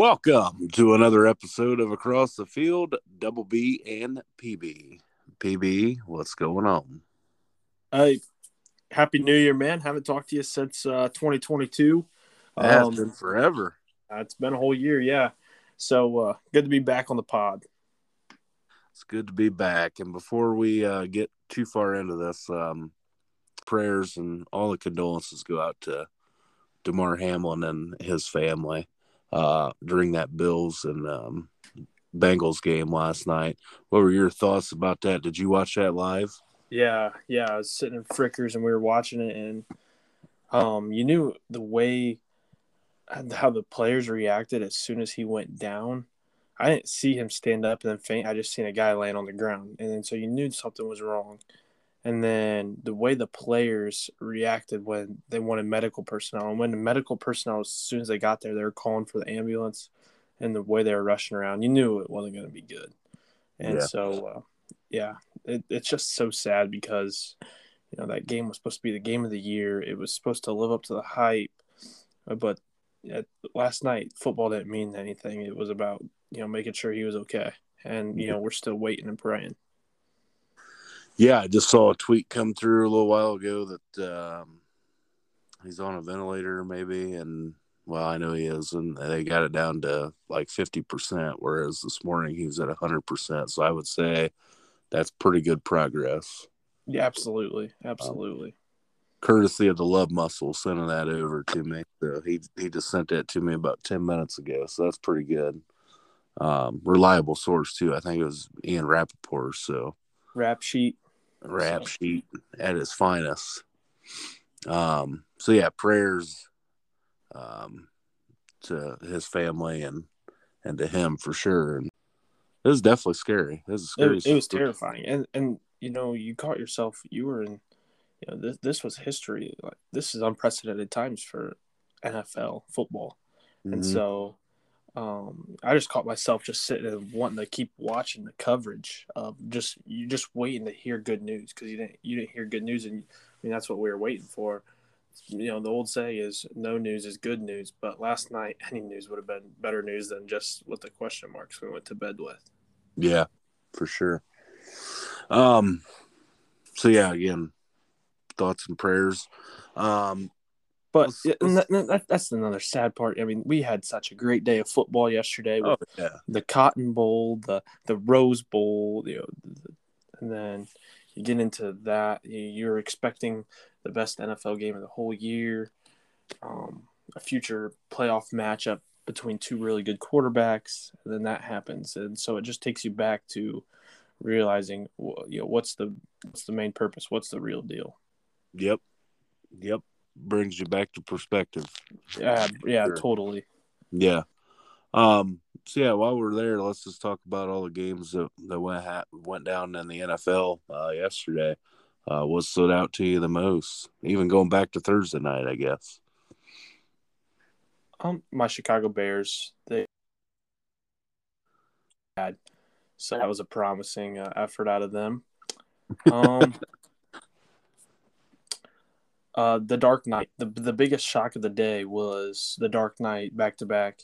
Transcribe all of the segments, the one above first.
Welcome to another episode of Across the Field, Double B and PB. PB, what's going on? Hey, happy New Year, man! Haven't talked to you since uh, 2022. It has um, been forever. it's been a whole year, yeah. So uh, good to be back on the pod. It's good to be back. And before we uh, get too far into this, um, prayers and all the condolences go out to Damar Hamlin and his family uh, during that Bills and um, Bengals game last night. What were your thoughts about that? Did you watch that live? Yeah, yeah. I was sitting in Frickers and we were watching it, and um, you knew the way how the players reacted as soon as he went down. I didn't see him stand up and then faint. I just seen a guy laying on the ground, and then so you knew something was wrong. And then the way the players reacted when they wanted medical personnel, and when the medical personnel, as soon as they got there, they were calling for the ambulance, and the way they were rushing around, you knew it wasn't going to be good. And yeah. so, uh, yeah, it, it's just so sad because you know that game was supposed to be the game of the year. It was supposed to live up to the hype, uh, but last night football didn't mean anything. It was about you know making sure he was okay, and you know we're still waiting and praying. Yeah, I just saw a tweet come through a little while ago that um, he's on a ventilator, maybe, and well, I know he is, and they got it down to like fifty percent, whereas this morning he was at hundred percent. So I would say that's pretty good progress. Yeah, absolutely, absolutely. Um, courtesy of the love muscle sending that over to me. So he he just sent that to me about ten minutes ago, so that's pretty good. Um, reliable source too. I think it was Ian Rapoport. So rap sheet rap sheet at its finest. Um, so yeah, prayers um, to his family and and to him for sure. And it was definitely scary. It was scary. It, it was terrifying, and and you know you caught yourself. You were in. You know this this was history. Like this is unprecedented times for NFL football, mm-hmm. and so um, I just caught myself just sitting and wanting to keep watching the coverage of just you just waiting to hear good news because you didn't you didn't hear good news and I mean that's what we were waiting for. You know the old saying is no news is good news, but last night any news would have been better news than just what the question marks we went to bed with. Yeah, for sure. Um, so yeah, again, thoughts and prayers. Um, but that, that's another sad part. I mean, we had such a great day of football yesterday with oh, yeah. the Cotton Bowl, the the Rose Bowl, you know, and then you get into that. You're expecting the best NFL game of the whole year, um, a future playoff matchup between two really good quarterbacks, and then that happens, and so it just takes you back to realizing, you know, what's the what's the main purpose, what's the real deal. Yep, yep brings you back to perspective. Yeah, yeah, sure. totally. Yeah. Um. So yeah, while we're there, let's just talk about all the games that that went ha- went down in the NFL uh, yesterday. Uh, what stood out to you the most? Even going back to Thursday night, I guess. Um, my Chicago Bears. They had so that was a promising uh, effort out of them. Um, uh, the Dark Knight. The the biggest shock of the day was the Dark Knight back to back.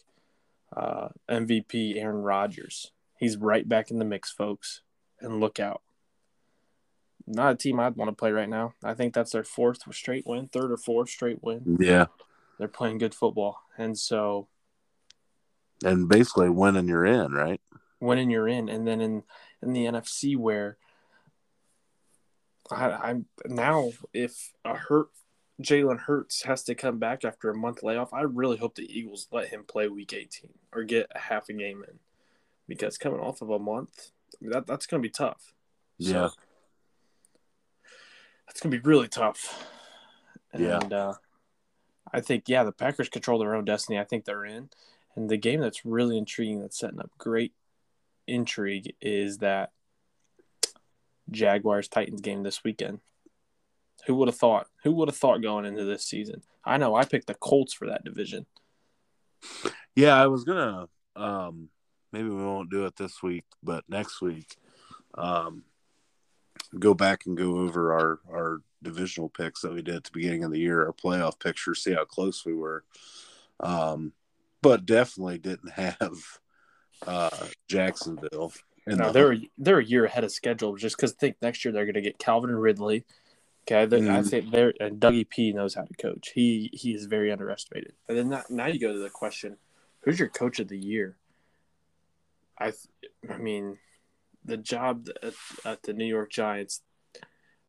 Uh MVP Aaron Rodgers. He's right back in the mix, folks. And look out. Not a team I'd want to play right now. I think that's their fourth straight win, third or fourth straight win. Yeah. They're playing good football. And so And basically winning you're in, right? Winning you're in. And then in in the NFC where I, am now if a hurt Jalen Hurts has to come back after a month layoff, I really hope the Eagles let him play Week 18 or get a half a game in, because coming off of a month, that that's going to be tough. Yeah, so, that's going to be really tough. And, yeah. Uh, I think yeah, the Packers control their own destiny. I think they're in, and the game that's really intriguing, that's setting up great intrigue, is that Jaguars Titans game this weekend. Who would have thought? Who would have thought going into this season? I know I picked the Colts for that division. Yeah, I was gonna. Um, maybe we won't do it this week, but next week, um, go back and go over our our divisional picks that we did at the beginning of the year, our playoff picture, see how close we were. Um, but definitely didn't have uh, Jacksonville. No, they're they're a year ahead of schedule just because I think next year they're going to get Calvin Ridley. Okay, mm. I think they're and Dougie P knows how to coach. He he is very underestimated. And then that, now you go to the question: Who's your coach of the year? I I mean, the job at, at the New York Giants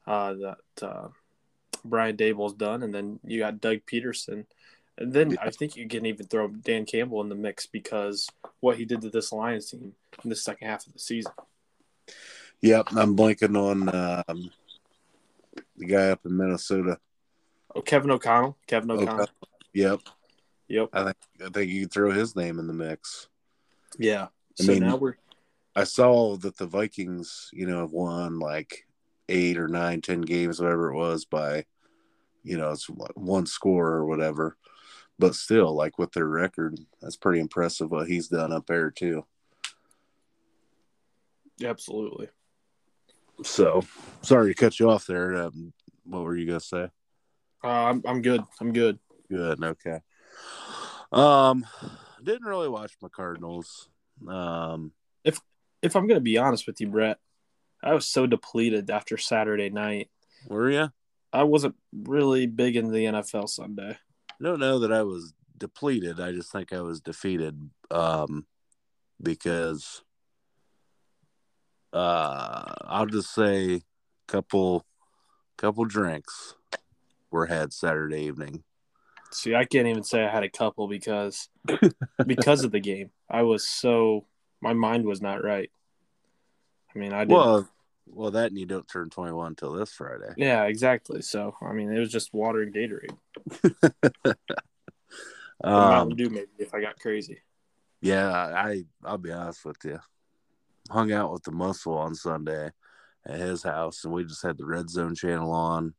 uh, that uh, Brian Daboll's done, and then you got Doug Pederson. And then. I think you can even throw Dan Campbell in the mix because what he did to this Lions team in the second half of the season. Yep, I'm blanking on um, the guy up in Minnesota. Oh, Kevin O'Connell. Kevin O'Connell. O'Connell. Yep. Yep. I think I think you could throw his name in the mix. Yeah. I so mean, now we're. I saw that the Vikings, you know, have won like eight or nine, ten games, whatever it was, by, you know, it's one score or whatever but still, like with their record, that's pretty impressive what he's done up there too. Absolutely. So, sorry to cut you off there. Um, what were you gonna say? Uh, I'm I'm good. I'm good. Good. Okay. Um, didn't really watch my Cardinals. Um, if if I'm gonna be honest with you, Brett, I was so depleted after Saturday night. Were you? I wasn't really big into the NFL Sunday. I don't know that I was depleted. I just think I was defeated um, because uh, I'll just say a couple couple drinks were had Saturday evening. See, I can't even say I had a couple because because of the game. I was so my mind was not right. I mean, I did well. Well, that and you don't turn 21 until this Friday. Yeah, exactly. So, I mean, it was just water and Gatorade. um, Mountain Dew, maybe, if I got crazy. Yeah, I, I'll be honest with you. Hung out with the muscle on Sunday at his house, and we just had the Red Zone channel on,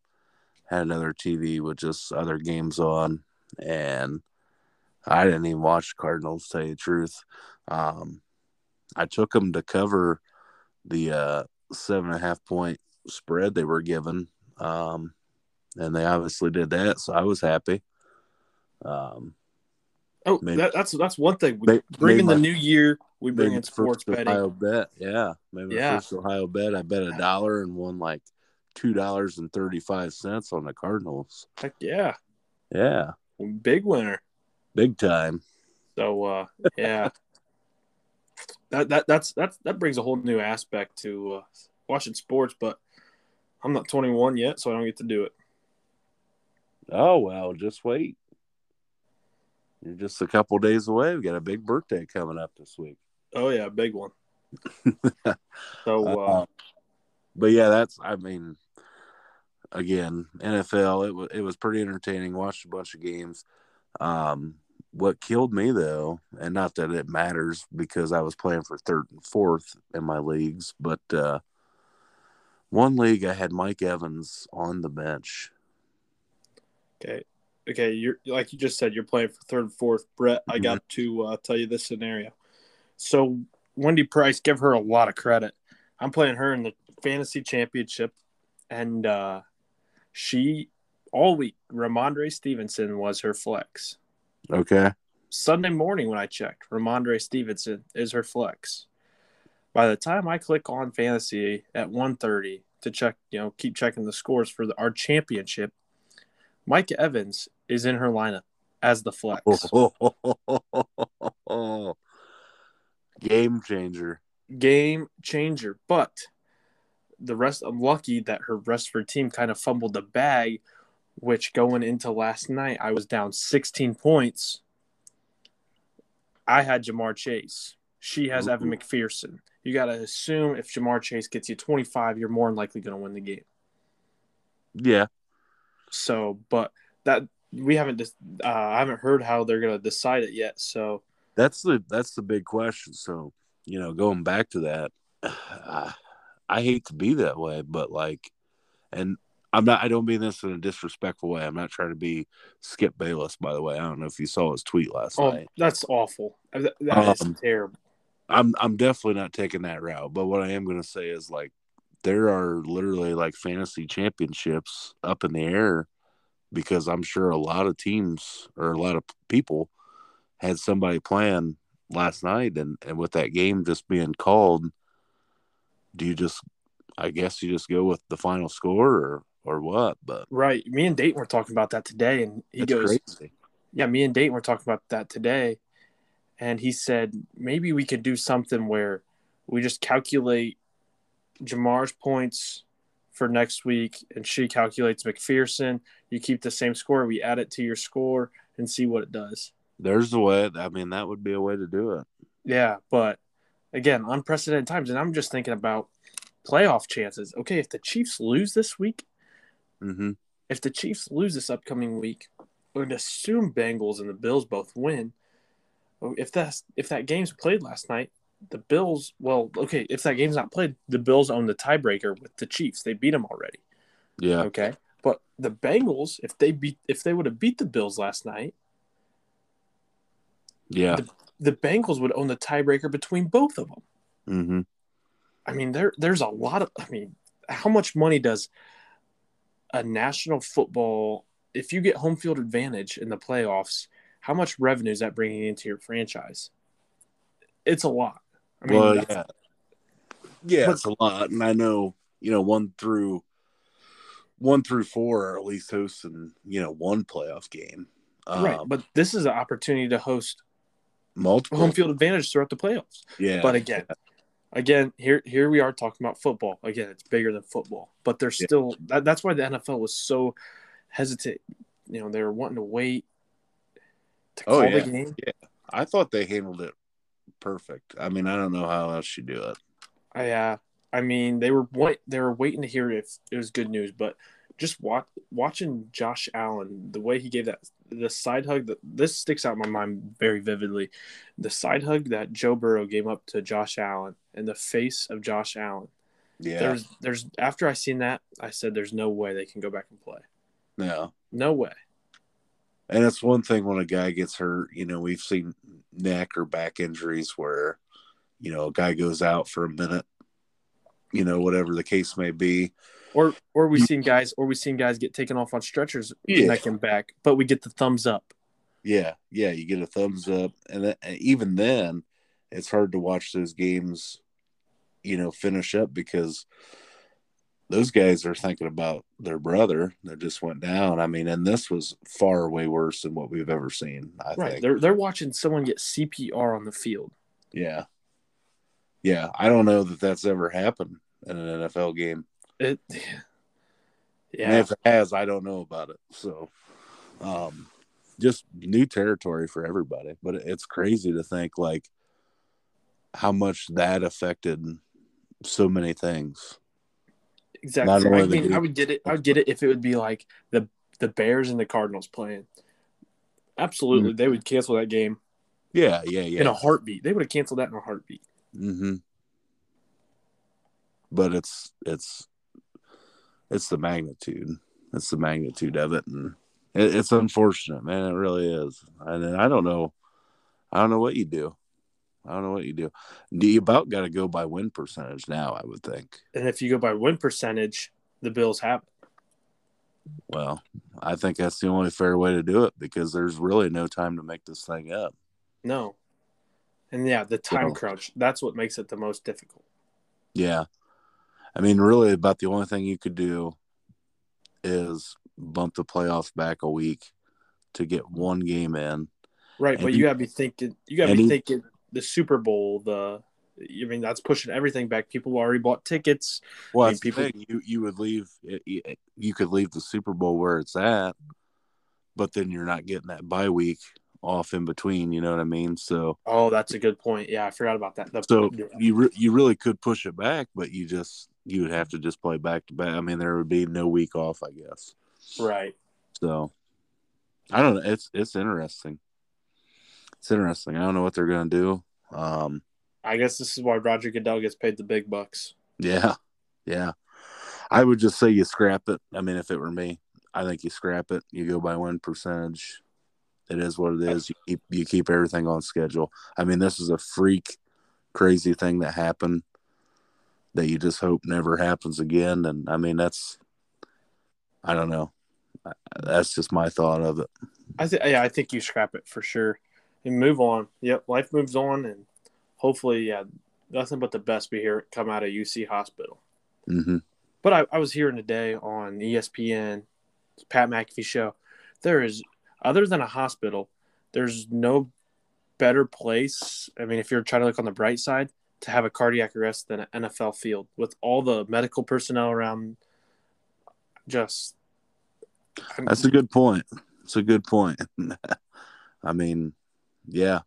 had another TV with just other games on, and I didn't even watch Cardinals, tell you the truth. Um, I took them to cover the uh, seven and a half point spread they were given. Um, and they obviously did that, so I was happy. Um, oh, maybe, that, that's that's one thing. We bring in the new year, we bring in sports betting. Ohio bet, yeah, maybe yeah. first Ohio bet. I bet a dollar and won like two dollars and thirty five cents on the Cardinals. Heck yeah, yeah, big winner, big time. So uh, yeah, that that that's that's that brings a whole new aspect to uh, watching sports. But I'm not 21 yet, so I don't get to do it. Oh well, just wait. You're just a couple days away. We got a big birthday coming up this week. Oh yeah, big one. so, uh, uh, but yeah, that's. I mean, again, NFL. It was it was pretty entertaining. Watched a bunch of games. Um, what killed me though, and not that it matters because I was playing for third and fourth in my leagues, but uh, one league I had Mike Evans on the bench. Okay. Okay, you're like you just said, you're playing for third and fourth. Brett, I got mm-hmm. to uh, tell you this scenario. So Wendy Price, give her a lot of credit. I'm playing her in the fantasy championship, and uh, she all week Rhamondre Stevenson was her flex. Okay. Sunday morning when I checked, Rhamondre Stevenson is her flex. By the time I click on fantasy at 1:30 to check, you know, keep checking the scores for the, our championship, Mike Evans is in her lineup as the flex. Game changer. Game changer. But the rest, I'm lucky that her rest of her team kind of fumbled the bag which going into last night, I was down 16 points. I had Ja'Marr Chase. She has Ooh. Evan McPherson. You got to assume if Ja'Marr Chase gets you 25, you're more than likely going to win the game. Yeah. So, but that we haven't uh, I haven't heard how they're going to decide it yet. So that's the that's the big question. So you know, going back to that, uh, I hate to be that way, but like, and I'm not. I don't mean this in a disrespectful way. I'm not trying to be Skip Bayless. By the way, I don't know if you saw his tweet last oh, night. That's awful. That, that um, is terrible. I'm I'm definitely not taking that route. But what I am going to say is like there are literally like fantasy championships up in the air because I'm sure a lot of teams or a lot of people had somebody playing last night, and and with that game just being called, do you just, I guess you just go with the final score or or what? But right, me and Dayton were talking about that today, and he goes, crazy. "Yeah, me and Dayton were talking about that today." And he said maybe we could do something where we just calculate Ja'Marr's points for next week, and she calculates McPherson. You keep the same score. We add it to your score and see what it does. There's a way. I mean, that would be a way to do it. Yeah, but again, unprecedented times, and I'm just thinking about playoff chances. Okay, if the Chiefs lose this week, mm-hmm. if the Chiefs lose this upcoming week, and assume Bengals and the Bills both win. If that's if that game's played last night, the Bills, well, okay, if that game's not played, the Bills own the tiebreaker with the Chiefs. They beat them already. Yeah. Okay. But the Bengals, if they beat, if they would have beat the Bills last night, yeah, the, the Bengals would own the tiebreaker between both of them. Mm-hmm. I mean, there, there's a lot of. I mean, how much money does a national football? If you get home field advantage in the playoffs, how much revenue is that bringing into your franchise? It's a lot. I mean, well, yeah, yeah, but, it's a lot, and I know you know one through one through four are at least hosting you know one playoff game. Um, right, but this is an opportunity to host multiple home field advantage throughout the playoffs. Yeah, but again, again, here here we are talking about football. Again, it's bigger than football, but yeah. still that, that's why the NFL was so hesitant. You know, they were wanting to wait to oh, call yeah. the game. Yeah, I thought they handled it perfect. I mean, I don't know how else you do it. Yeah, uh, I mean, they were wait, they were waiting to hear if it was good news, but just watch, watching Josh Allen, the way he gave that the side hug, that this sticks out in my mind very vividly. The side hug that Joe Burrow gave up to Josh Allen and the face of Josh Allen. Yeah. There's there's after I seen that, I said there's no way they can go back and play. No. No way. And it's one thing when a guy gets hurt, you know, we've seen neck or back injuries where, you know, a guy goes out for a minute, you know, whatever the case may be. Or or we've seen guys or we've seen guys get taken off on stretchers yeah. neck and back, but we get the thumbs up. Yeah, yeah, you get a thumbs up. And, then, and even then it's hard to watch those games, you know, finish up because those guys are thinking about their brother that just went down. I mean, and this was far way worse than what we've ever seen. I right. Think. They're they're watching someone get CPR on the field. Yeah. Yeah, I don't know that that's ever happened in an NFL game. It Yeah. And if it has, I don't know about it. So um just new territory for everybody, but it's crazy to think like how much that affected so many things. Exactly. I mean, I would get it. I would get it if it would be like the the Bears and the Cardinals playing. Absolutely, mm-hmm. they would cancel that game. Yeah, yeah, yeah. In a heartbeat, they would have canceled that in a heartbeat. Mm-hmm. But it's it's it's the magnitude. It's the magnitude of it, and it, it's unfortunate, man. It really is. And I don't know. I don't know what you do. I don't know what you do. Do You about got to go by win percentage now, I would think. And if you go by win percentage, the Bills have it. Well, I think that's the only fair way to do it because there's really no time to make this thing up. No. And yeah, the time so, crunch, that's what makes it the most difficult. Yeah. I mean, really, about the only thing you could do is bump the playoffs back a week to get one game in. Right, and but you, you got to be thinking. You got to be thinking the Super Bowl, the I mean that's pushing everything back. People already bought tickets. Well, I mean, people you you would leave you could leave the Super Bowl where it's at, but then you're not getting that bye week off in between. You know what I mean? So oh, that's a good point. Yeah, I forgot about that. The, so yeah. you re- you really could push it back, but you just you would have to just play back to back. I mean, there would be no week off, I guess. Right. So I don't know. It's it's interesting it's interesting. I don't know what they're going to do. Um, I guess this is why Roger Goodell gets paid the big bucks. Yeah, yeah. I would just say you scrap it. I mean, if it were me, I think you scrap it. You go by one percentage. It is what it is. You keep you keep everything on schedule. I mean, this is a freak, crazy thing that happened that you just hope never happens again. And I mean, that's I don't know. That's just my thought of it. I think yeah, I think you scrap it for sure. and move on. Yep, life moves on, and hopefully, yeah, nothing but the best be here come out of UC Hospital. Mm-hmm. But I, I was hearing today on ESPN, Pat McAfee show. There is, other than a hospital, there's no better place. I mean, if you're trying to look on the bright side, to have a cardiac arrest than an NFL field with all the medical personnel around. Just, that's a good point. It's a good point. I mean, yeah.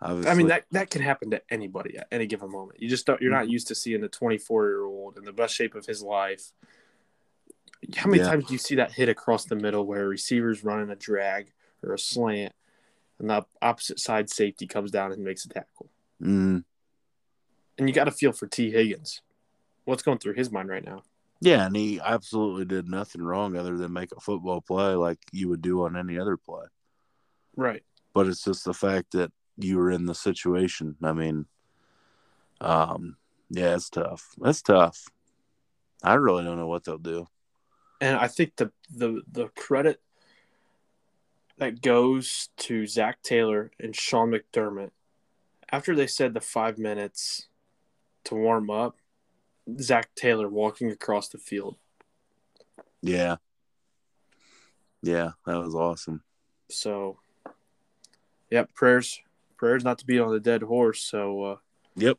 Obviously. I mean that that can happen to anybody at any given moment. You just don't. You're not mm-hmm. used to seeing the 24 year old in the best shape of his life. How many yeah. times do you see that hit across the middle where a receiver's running a drag or a slant, and the opposite side safety comes down and makes a tackle? Mm. And you got to feel for T. Higgins. What's going through his mind right now? Yeah, and he absolutely did nothing wrong other than make a football play like you would do on any other play. Right. But it's just the fact that you were in the situation. I mean, um, yeah, it's tough. It's tough. I really don't know what they'll do. And I think the the the credit that goes to Zac Taylor and Sean McDermott after they said the five minutes to warm up, Zac Taylor walking across the field. Yeah. Yeah, that was awesome. So, yep, prayers, prayers not to be on the dead horse. So, uh, yep.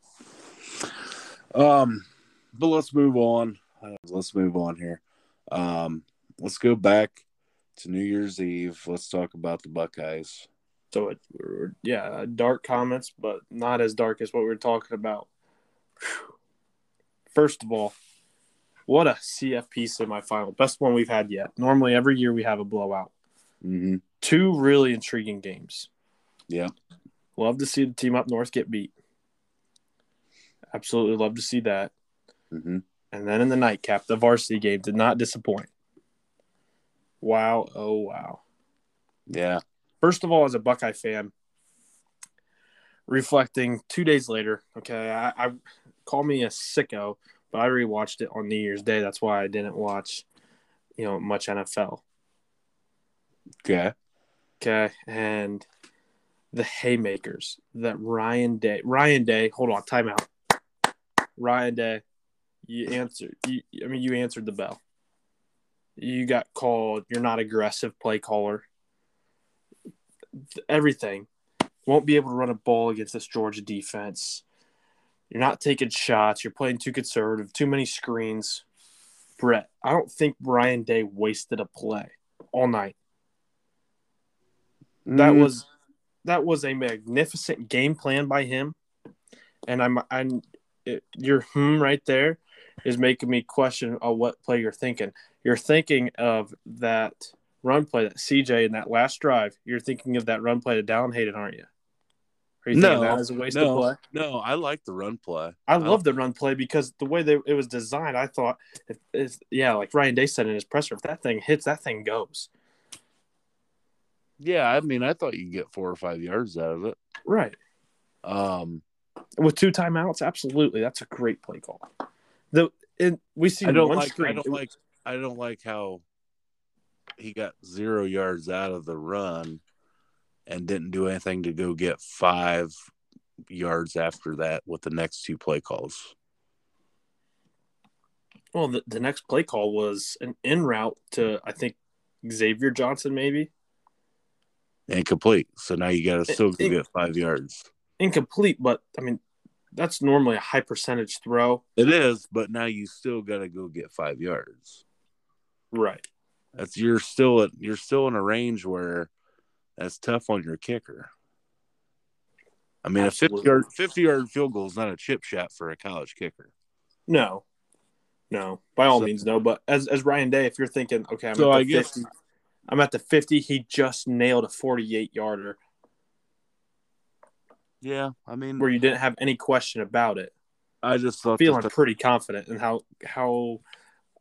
Um, but let's move on. Let's move on here. Um, let's go back to New Year's Eve. Let's talk about the Buckeyes. So, it, yeah, dark comments, but not as dark as what we are talking about. First of all, what a CFP semifinal. Best one we've had yet. Normally, every year we have a blowout. Mm-hmm. Two really intriguing games. Yeah. Love to see the team up north get beat. Absolutely love to see that. Mm-hmm. And then in the nightcap, the varsity game did not disappoint. Wow. Oh, wow. Yeah. First of all, as a Buckeye fan, reflecting two days later, okay, I, I call me a sicko, but I rewatched it on New Year's Day. That's why I didn't watch, you know, much NFL. Okay. Okay. And the haymakers that Ryan Day, Ryan Day, hold on, timeout. Ryan Day, you answered. You, I mean, you answered the bell. You got called. You're not aggressive play caller. Everything won't be able to run a ball against this Georgia defense. You're not taking shots. You're playing too conservative, too many screens. Brett, I don't think Brian Day wasted a play all night. That mm. was that was a magnificent game plan by him, and I'm I'm it, your hmm right there is making me question uh, what play you're thinking. You're thinking of that run play that CJ in that last drive. You're thinking of that run play to Dallan Hayden, aren't you? No, that a waste no, of play? No, I like the run play. I, I love the run play because the way they, it was designed, I thought, if, if, yeah, like Ryan Day said in his presser, if that thing hits, that thing goes. Yeah, I mean, I thought you'd get four or five yards out of it. Right. Um, with two timeouts, absolutely, that's a great play call. The and we see I don't like. Screen. I don't like. I don't like how he got zero yards out of the run and didn't do anything to go get five yards after that with the next two play calls. Well, the, the next play call was an in route to I think Xavier Johnson, maybe. Incomplete. So now you got to still in, get five yards. Incomplete, but I mean, that's normally a high percentage throw. It is, but now you still got to go get five yards. Right. That's you're still at you're still in a range where that's tough on your kicker. I mean, Absolutely. a 50 yard, 50 yard field goal is not a chip shot for a college kicker. No, no, by all so, means, no. But as, as Ryan Day, if you're thinking, okay, I'm so at the I 50, I'm at the 50, he just nailed a 48 yarder. Yeah, I mean, where you didn't have any question about it. I just thought feeling the, pretty confident in how how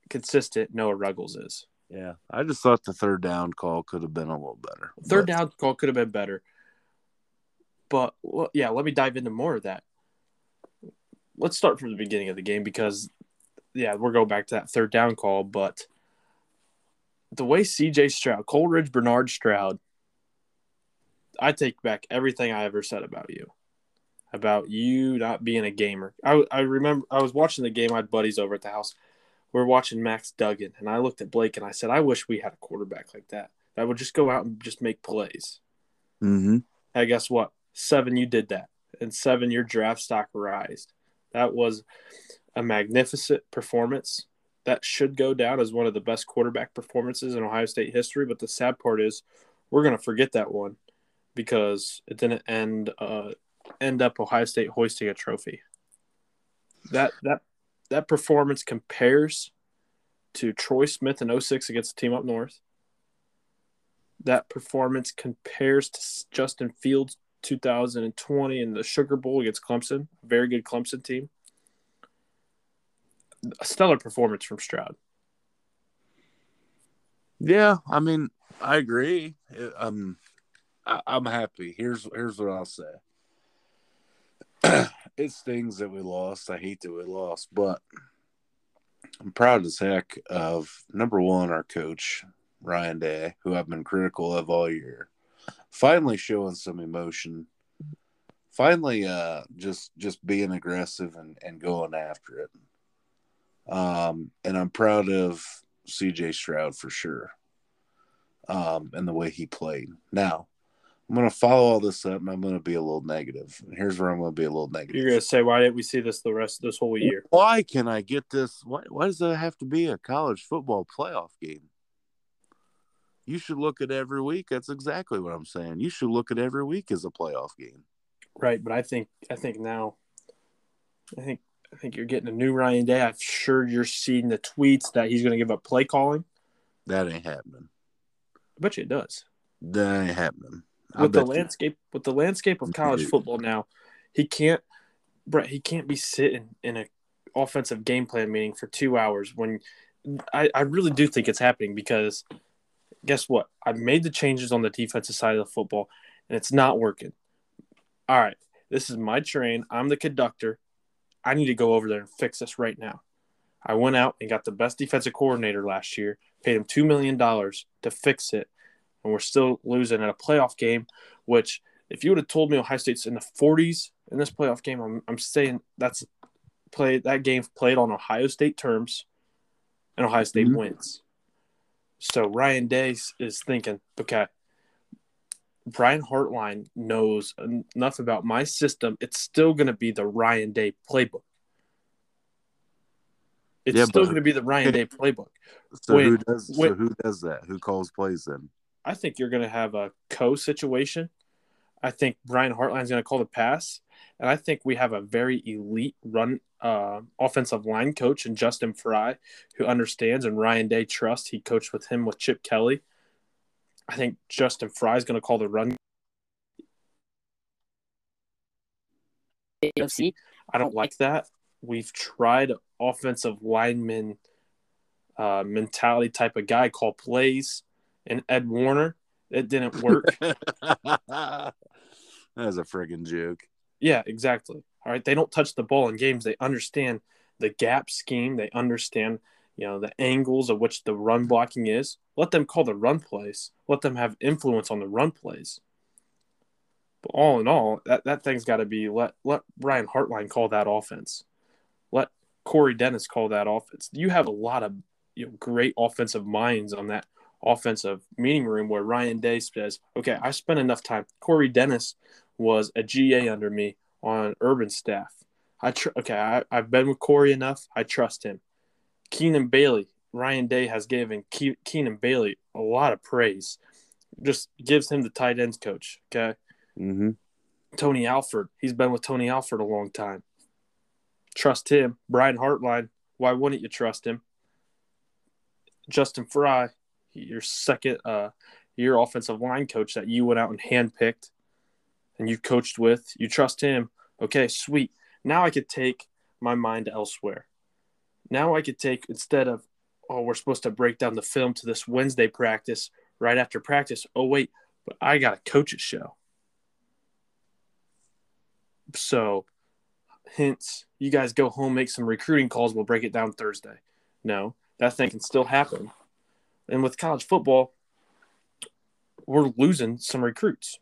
consistent Noah Ruggles is. Yeah, I just thought the third down call could have been a little better. Third but... down call could have been better. But well, yeah, let me dive into more of that. Let's start from the beginning of the game because, yeah, we're going back to that third down call. But the way CJ Stroud, Coleridge Bernard Stroud, I take back everything I ever said about you, about you not being a gamer. I I remember I was watching the game. I had buddies over at the house. We are watching Max Duggan, and I looked at Blake and I said, I wish we had a quarterback like that. That would just go out and just make plays. Mm-hmm. Hey, guess what? Seven, you did that, and seven, your draft stock rised. That was a magnificent performance. That should go down as one of the best quarterback performances in Ohio State history. But the sad part is, we're gonna forget that one because it didn't end uh, end up Ohio State hoisting a trophy. That that that performance compares to Troy Smith in 06 against the team up north. That performance compares to Justin Fields 2020 in the Sugar Bowl against Clemson, very good Clemson team. A stellar performance from Stroud. Yeah, I mean, I agree. Um, I, I'm happy. Here's here's what I'll say. It stings that we lost. I hate that we lost, but I'm proud as heck of number one, our coach Ryan Day, who I've been critical of all year, finally showing some emotion. Finally, uh, just just being aggressive and, and going after it. Um, and I'm proud of CJ Stroud for sure. Um, and the way he played. Now, I'm going to follow all this up and I'm going to be a little negative. And here's where I'm going to be a little negative. You're going to say, why didn't we see this the rest of this whole year? Why can I get this? Why, why does that have to be a college football playoff game? You should look at every week. That's exactly what I'm saying. You should look at every week as a playoff game. Right, but I think I think now I think I think you're getting a new Ryan Day. I'm sure you're seeing the tweets that he's going to give up play calling. That ain't happening. I bet you it does. That ain't happening with the landscape you. with the landscape of college football now, he can't Brett, he can't be sitting in a offensive game plan meeting for two hours when I, I really do think it's happening because guess what? I've made the changes on the defensive side of the football and it's not working. All right, this is my train. I'm the conductor. I need to go over there and fix this right now. I went out and got the best defensive coordinator last year, paid him $2 million to fix it, and we're still losing in a playoff game. Which, if you would have told me Ohio State's in the 40s in this playoff game, I'm, I'm saying that's played that game played on Ohio State terms, and Ohio State mm-hmm. wins. So Ryan Day is thinking, okay, Brian Hartline knows enough about my system. It's still going to be the Ryan Day playbook. It's yeah, still going to be the Ryan Day playbook. So when, who does? When, so who does that? Who calls plays then? I think you're going to have a co situation. I think Brian Hartline's going to call the pass. And I think we have a very elite run uh, offensive line coach and Justin Frye who understands and Ryan Day trusts. He coached with him with Chip Kelly. I think Justin Frye is going to call the run. AFC. I don't like that. We've tried offensive lineman uh, mentality type of guy call plays and Ed Warinner. It didn't work. that was a friggin' joke. Yeah, exactly. All right. They don't touch the ball in games. They understand the gap scheme. They understand, you know, the angles of which the run blocking is. Let them call the run plays. Let them have influence on the run plays. But all in all, that, that thing's got to be let let Ryan Hartline call that offense. Let Corey Dennis call that offense. You have a lot of you know, great offensive minds on that offensive meeting room where Ryan Day says, okay, I spent enough time. Corey Dennis was a GA under me on Urban staff. I tr- okay, I, I've been with Corey enough. I trust him. Keenan Bailey, Ryan Day has given Ke- Keenan Bailey a lot of praise. Just gives him the tight ends coach. Okay. Mm-hmm. Tony Alford, he's been with Tony Alford a long time. Trust him. Brian Hartline, why wouldn't you trust him? Justin Frye, your second uh, your offensive line coach that you went out and handpicked and you coached with. You trust him. Okay, sweet. Now I could take my mind elsewhere. Now I could take instead of oh we're supposed to break down the film to this Wednesday practice right after practice. Oh wait, but I got a coach's show. So, hence, you guys go home, make some recruiting calls. We'll break it down Thursday. No, that thing can still happen. And with college football, we're losing some recruits.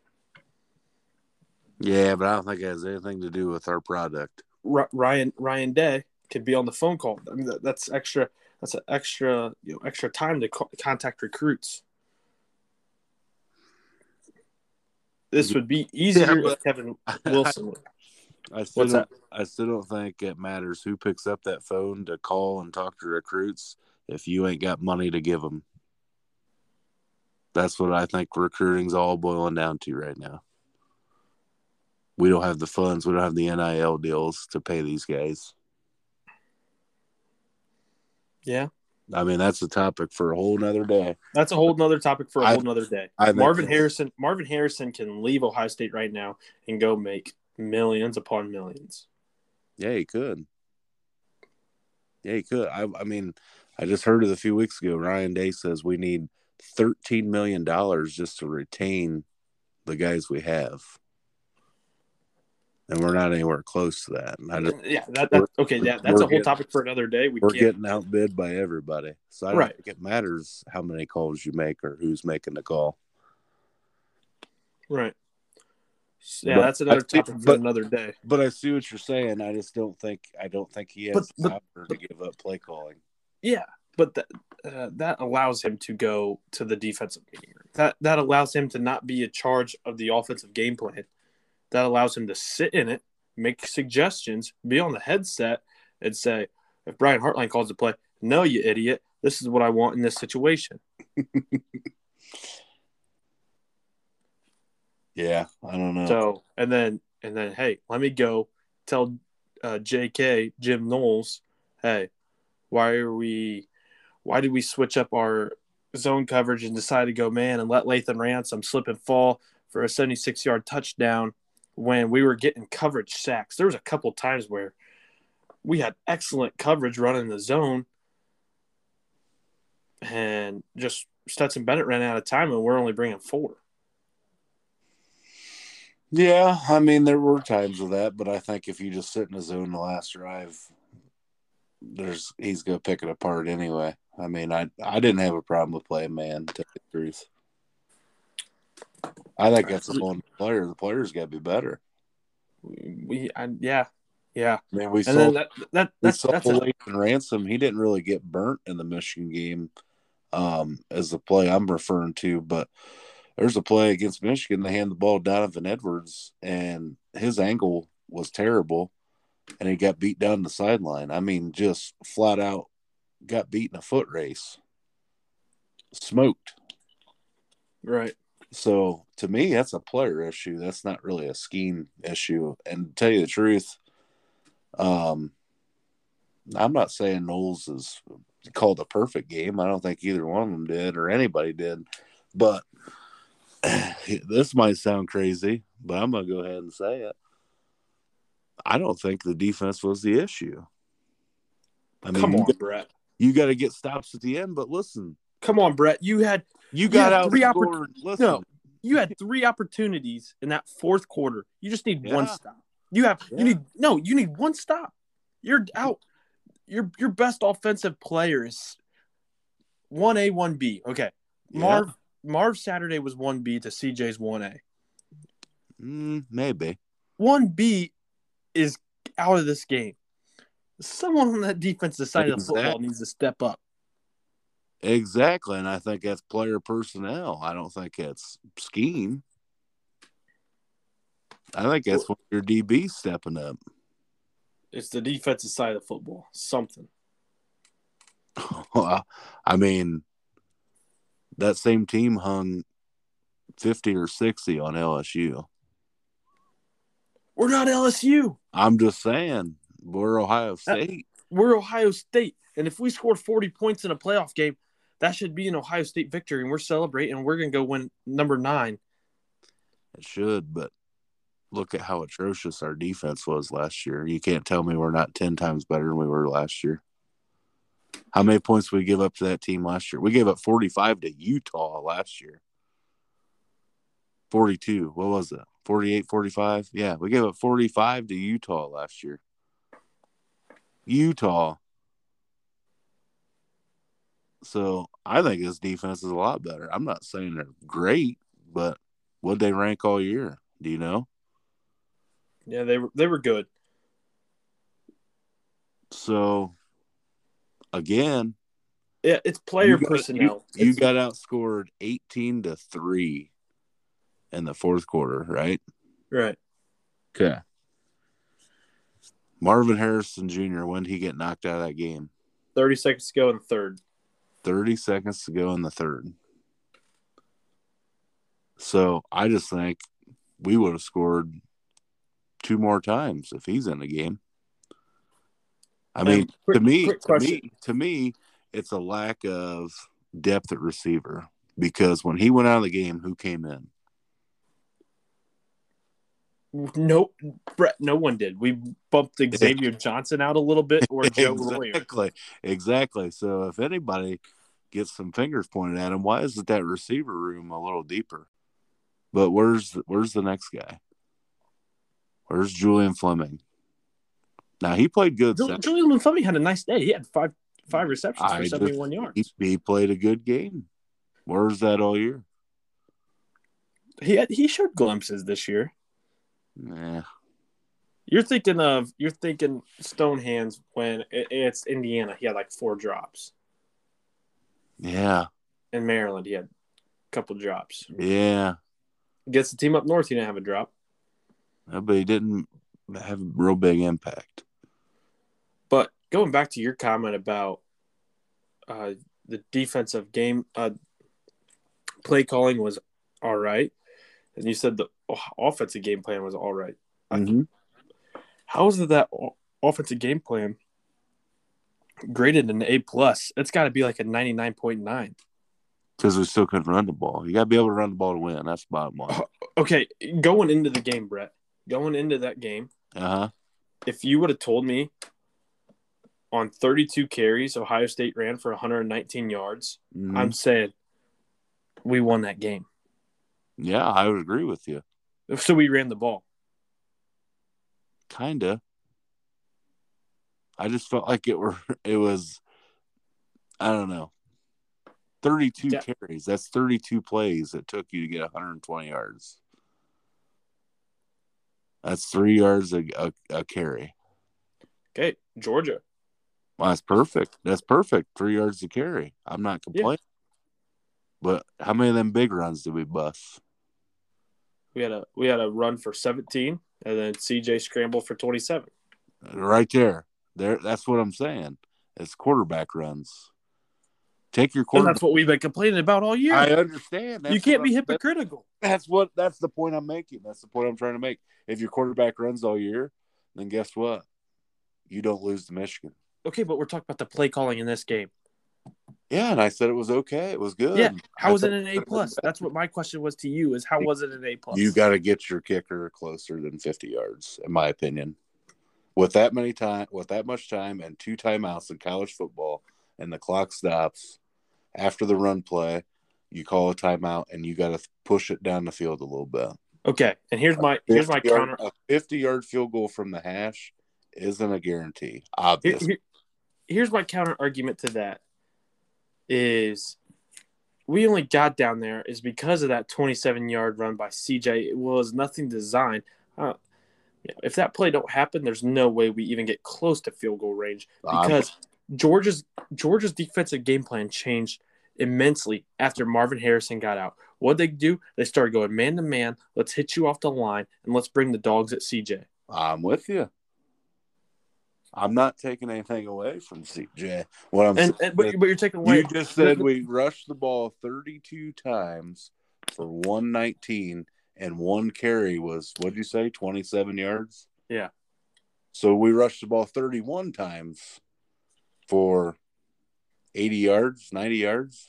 Yeah, but I don't think it has anything to do with our product. R- Ryan Ryan Day could be on the phone call. I mean, that, that's extra. That's an extra, you know, extra time to co- contact recruits. This would be easier Yeah, if Kevin Wilson. I still What's I still don't think it matters who picks up that phone to call and talk to recruits if you ain't got money to give them. That's what I think recruiting's all boiling down to right now. We don't have the funds. We don't have the NIL deals to pay these guys. yeah, I mean, that's a topic for a whole nother day. that's a whole nother topic for a whole nother day. I Marvin Harrison. Marvin Harrison can leave Ohio State right now and go make millions upon millions. Yeah, he could. Yeah, he could. I, I mean, I just heard it a few weeks ago. Ryan Day says we need thirteen million dollars just to retain the guys we have, and we're not anywhere close to that. Just, Yeah, that, that okay. Yeah, that's a whole getting- topic for another day. We we're can't. getting outbid by everybody, so I don't Right. think it matters how many calls you make or who's making the call. Right. Yeah, But that's another topic for but- another day. But I see what you're saying. I just don't think I don't think he has But- the power to give up play calling. Yeah, but that uh, that allows him to go to the defensive meeting room. That that allows him to not be in charge of the offensive game plan. That allows him to sit in it, make suggestions, be on the headset, and say, "If Brian Hartline calls the play, no, you idiot. This is what I want in this situation." Yeah, I don't know. So, and then and then, hey, let me go tell uh, J.K. Jim Knowles, hey, why are we, why did we switch up our zone coverage and decide to go man and let Lathan Ransom um, slip and fall for a 76 yard touchdown when we were getting coverage sacks? There was a couple times where we had excellent coverage running the zone, and just Stetson Bennett ran out of time, and we're only bringing four. Yeah, I mean there were times of that, but I think if you just sit in a zone the last drive, there's he's gonna pick it apart anyway. I mean, I I didn't have a problem with playing man. To tell the truth, I think that's the one player. The players got to be better. We, I, yeah, yeah. I mean, we and saw that that we that's saw that's a, Ransom. He didn't really get burnt in the Michigan game, um, as the play I'm referring to, but. There's a play against Michigan. They hand the ball to Donovan Edwards, and his angle was terrible, and he got beat down the sideline. I mean, just flat out got beat in a foot race, smoked. right. So to me, that's a player issue. That's not really a scheme issue. And to tell you the truth, um, I'm not saying Knowles is called a perfect game. I don't think either one of them did or anybody did, but this might sound crazy, but I'm gonna go ahead and say it. I don't think the defense was the issue. I mean, Come you on, got- Brett. you got to get stops at the end, but listen, Come on, Brett. You had you got out three. Listen, no. you had three opportunities in that fourth quarter. You just need one stop. You have Yeah. you need no. You need one stop. You're out. Your your best offensive player is one A one B. Okay, Yeah. Marv Marv Saturday was one B to CJ's one A. Mm, maybe. One B is out of this game. Someone on that defensive side of the football needs to step up. Exactly, and I think that's player personnel. I don't think it's scheme. I think that's when your DB stepping up. It's the defensive side of football. Something. I mean, that same team hung fifty or sixty on LSU. We're not LSU. I'm just saying, we're Ohio uh, State. We're Ohio State. And if we score 40 points in a playoff game, that should be an Ohio State victory. And we're celebrating. We're going to go win number nine. It should, but look at how atrocious our defense was last year. You can't tell me we're not 10 times better than we were last year. How many points did we give up to that team last year? We gave up 45 to Utah last year. 42. What was it? 48, 45? Yeah, we gave up 45 to Utah last year. Utah. So I think this defense is a lot better. I'm not saying they're great, but would they rank all year? Do you know? Yeah, they were they were good. So again, Yeah, it's player you got, personnel. You, you It's- got outscored eighteen to three in the fourth quarter, right? right. Okay. Marvin Harrison Jr. When did he get knocked out of that game? Thirty seconds to go in the third. 30 seconds to go in the third. So I just think we would have scored two more times if he's in the game. I And mean, quick- to me, to question. me, to me, it's a lack of depth at receiver because when he went out of the game, who came in? Nope, Brett. No one did. We bumped Xavier Johnson out a little bit, or Joe Royer. exactly, exactly. So if anybody gets some fingers pointed at him, why isn't that receiver room a little deeper? But where's where's the next guy? Where's Julian Fleming? Now he played good. Julian Fleming had a nice day. He had five five receptions I for seventy one He, yards. he played a good game. Where's that all year? He had, he showed glimpses this year. Nah. You're thinking of you're thinking Stone Hands when it, it's Indiana. He had like four drops. Yeah, In Maryland, he had a couple drops. yeah. Gets the team up north, he didn't have a drop. Uh, But he didn't have a real big impact. But going back to your comment about uh, the defensive game, uh, play calling was all right, and you said the offensive game plan was all right. Mhm. How is it that offensive game plan graded an A plus? It's got to be like a ninety nine point nine. Because we still couldn't run the ball. You got to be able to run the ball to win. That's the bottom line. Okay, going into the game, Brett, going into that game, Uh huh. if you would have told me on 32 carries, Ohio State ran for 119 yards, Mm-hmm. I'm saying we won that game. Yeah, I would agree with you. So we ran the ball. Kinda. I just felt like it were it was I don't know. 32 Yeah. carries. That's 32 plays it took you to get 120 yards. That's 3 yards a, a, a carry. Okay, Georgia. Well, that's perfect. That's perfect. 3 yards a carry. I'm not complaining. But how many of them big runs did we bust? We had a we had a run for 17, and then CJ scrambled for 27. Right there. There that's what I'm saying. It's quarterback runs. Take your And quarterback that's what we've been complaining about all year. I understand. That's you can't be I'm- hypocritical. That's what. That's the point I'm making. That's the point I'm trying to make. If your quarterback runs all year, then guess what? You don't lose to Michigan. Okay, but we're talking about the play calling in this game. Yeah, and I said it was okay. It was good. Yeah, How I was it an A plus? That's what my question was to you: is how was it an A plus? You got to get your kicker closer than 50 yards, in my opinion. With that many time, with that much time, and two timeouts in college football, and the clock stops after the run play, you call a timeout, and you got to push it down the field a little bit. Okay, and here's my here's my yard- counter. A 50 yard field goal from the hash isn't a guarantee, Here- obviously. here- here's my counter argument to that is we only got down there is because of that 27 yard run by CJ. It was nothing designed. Uh, you know, if that play don't happen, there's no way we even get close to field goal range Um, because Georgia's Georgia's defensive game plan changed immensely after Marvin Harrison got out. What they do? They started going man to man. Let's hit you off the line and let's bring the dogs at CJ. I'm with you. I'm not taking anything away from CJ. What I'm And, saying and but, but you're taking away. you just said we rushed the ball 32 times for 119, and one carry was what did you say, 27 yards? Yeah. So we rushed the ball 31 times for 80 yards, 90 yards.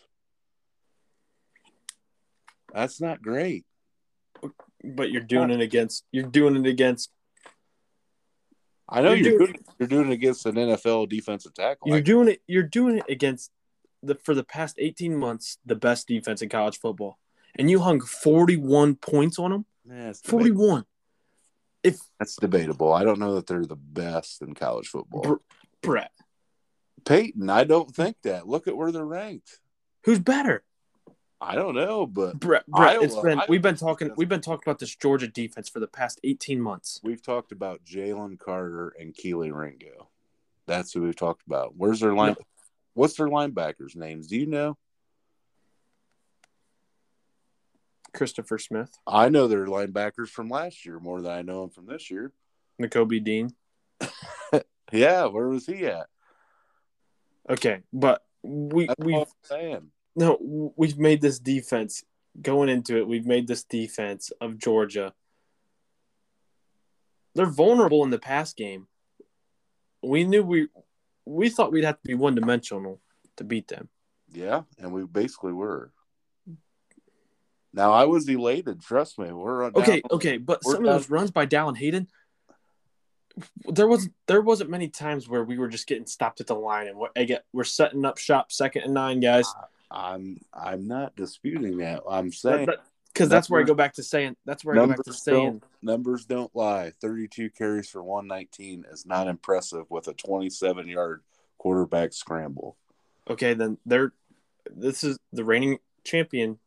That's not great. but you're doing it against you're doing it against I know You're you're doing- doing, you're doing it against an NFL defensive tackle. you're doing it you're doing it against the for the past 18 months the best defense in college football and you hung 41 points on them Yeah, 41 if That's debatable. I don't know that they're the best in college football. Br- Brett Peyton, I don't think that. Look at where they're ranked. who's better I don't know, but Brett, Brett Iowa- it's been Iowa we've been talking we've been talking about this Georgia defense for the past 18 months. we've talked about Jalen Carter and Kelee Ringo. That's who we've talked about. Where's their line? What's their linebackers' names? Do you know? Christopher Smith, I know their linebackers from last year more than I know them from this year. Nakobe Dean. Yeah, where was he at? Okay, but we we saying. No we've made this defense going into it. We've made this defense of Georgia. They're vulnerable in the pass game. We knew we we thought we'd have to be one dimensional to beat them. Yeah, and we basically were. Now I was elated. Trust me, we're Okay, down- okay, but we're some of those runs by Dallan Hayden, there wasn't there wasn't many times where we were just getting stopped at the line and we're, again, we're setting up shop second and nine guys I'm I'm not disputing that. I'm saying because that's where I go back to saying that's where I go back to saying numbers don't lie. 32 carries for 119 is not impressive with a 27 yard quarterback scramble. okay then they're this is the reigning champion.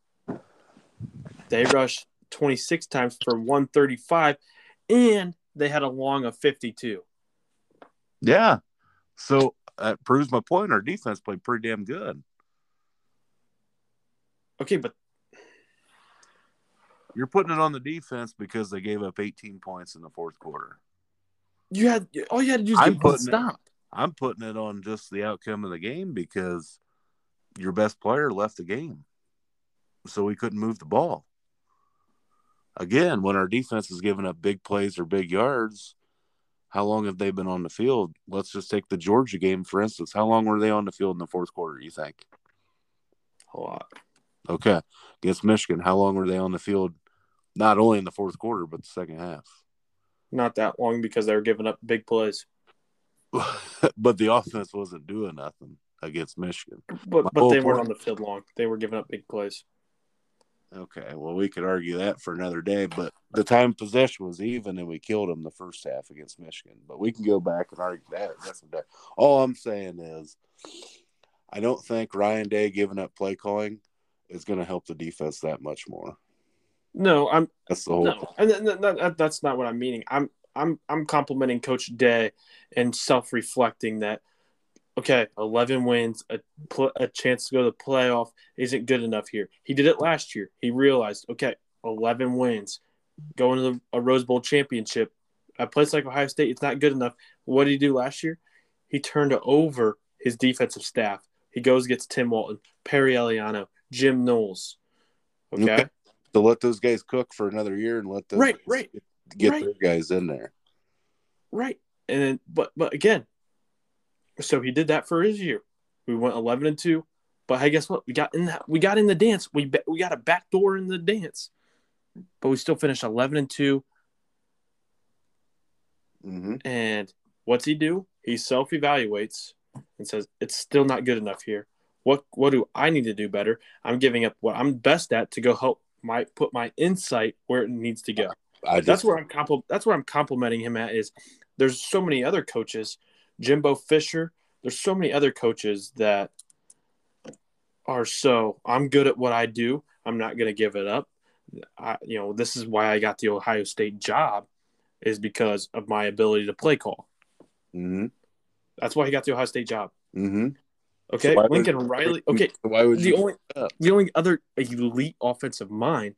They rushed 26 times for 135 and they had a long of 52. Yeah, so that proves my point. Our defense played pretty damn good. Okay, but You're putting it on the defense because they gave up 18 points in the fourth quarter. you had all you had to do is I'm get it- stop. I'm putting it on just the outcome of the game because your best player left the game. So we couldn't move the ball. Again, when our defense is giving up big plays or big yards, how long have they been on the field? Let's just take the Georgia game, for instance. How long were they on the field in the fourth quarter, you think? A lot. Okay. Against Michigan, how long were they on the field? Not only in the fourth quarter, but the second half. Not that long because they were giving up big plays. but the offense wasn't doing nothing against Michigan. But My but they weren't on the field long. They were giving up big plays. Okay, well, we could argue that for another day, but the time possession was even, and we killed them the first half against Michigan. But we can go back and argue that. That's day. All I'm saying is, I don't think Ryan Day giving up play calling is going to help the defense that much more. No, I'm That's the whole. no, and th- th- that, that's not what I'm meaning. I'm I'm I'm complimenting Coach Day and self-reflecting that. Okay, eleven wins, a pl- a chance to go to the playoff isn't good enough here. He did it last year. He realized, okay, eleven wins, going to the, a Rose Bowl championship, a place like Ohio State, it's not good enough. What did he do last year? He turned over his defensive staff. He goes gets Tim Walton, Perry Eliano, Jim Knowles. Okay. Okay. To let those guys cook for another year and let those Right, right, get right. their guys in there. Right. And then, but but again, so he did that for his year. We went eleven and two, but hey, guess what? We got in that. We got in the dance. We ba- we got a back door in the dance, but we still finished eleven and two. hmm And what's he do? He self evaluates and says it's still not good enough here. What what do I need to do better? I'm giving up what I'm best at to go help my put my insight where it needs to go. Just, that's where I'm compl- that's where I'm complimenting him at is there's so many other coaches, Jimbo Fisher, there's so many other coaches that are so I'm good at what I do. I'm not going to give it up. I, you know, this is why I got the Ohio State job is because of my ability to play call. hmm That's why he got the Ohio State job. hmm Okay, would- Lincoln Riley. Okay, Why would the only up? the only other elite offensive mind,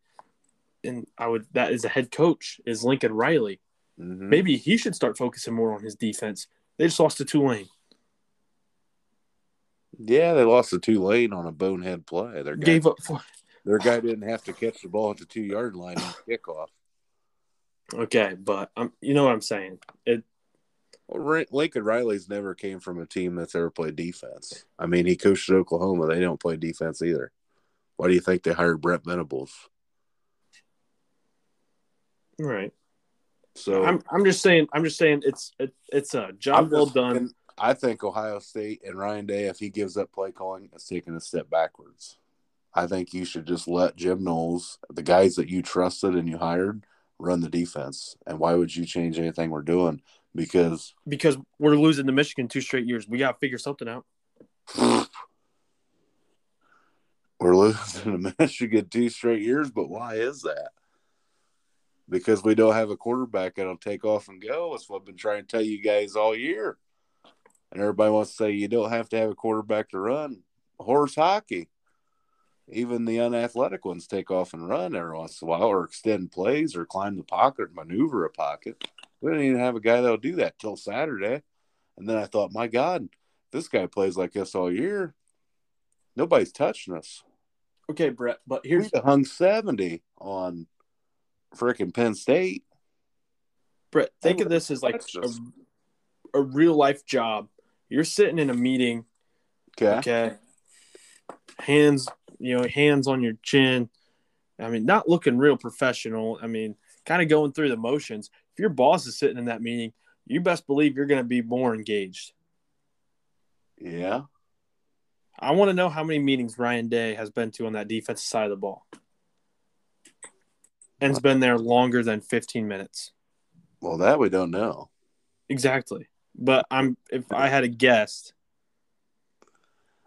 and I would that is a head coach is Lincoln Riley. Mhm. Maybe he should start focusing more on his defense. They just lost to Tulane. Yeah, they lost to Tulane on a bonehead play. Their guy, Gave up their guy didn't have to catch the ball at the two yard line on kickoff. Okay, but um, you know what I'm saying. It Well, Lincoln Riley's never came from a team that's ever played defense. I mean, he coached at Oklahoma. They don't play defense either. Why do you think they hired Brent Venables? right. So I'm I'm just saying. I'm just saying. It's it, it's a uh, job I'm well just done. I think Ohio State and Ryan Day, if he gives up play calling, is taking a step backwards. I think you should just let Jim Knowles, the guys that you trusted and you hired, run the defense. And why would you change anything we're doing? Because because we're losing to Michigan two straight years. We got to figure something out. We're losing to Michigan two straight years, but why is that? Because we don't have a quarterback that'll take off and go. That's what I've been trying to tell you guys all year. And everybody wants to say you don't have to have a quarterback to run. Horse hockey. Even the unathletic ones take off and run every once in a while, or extend plays, or climb the pocket, maneuver a pocket. We didn't even have a guy that'll do that till Saturday. And then I thought, my God, this guy plays like this all year. Nobody's touching us. Okay, Brett, but here's we hung 70 on freaking Penn State. Brett, think of this as like a, a real life job. You're sitting in a meeting. Okay. Okay. Hands, you know, hands on your chin. I mean, not looking real professional. I mean, kind of going through the motions. If your boss is sitting in that meeting, you best believe you're going to be more engaged. Yeah. I want to know how many meetings Ryan Day has been to on that defensive side of the ball. And's been there longer than 15 minutes. Well, that we don't know. Exactly. But I'm if I had a guess.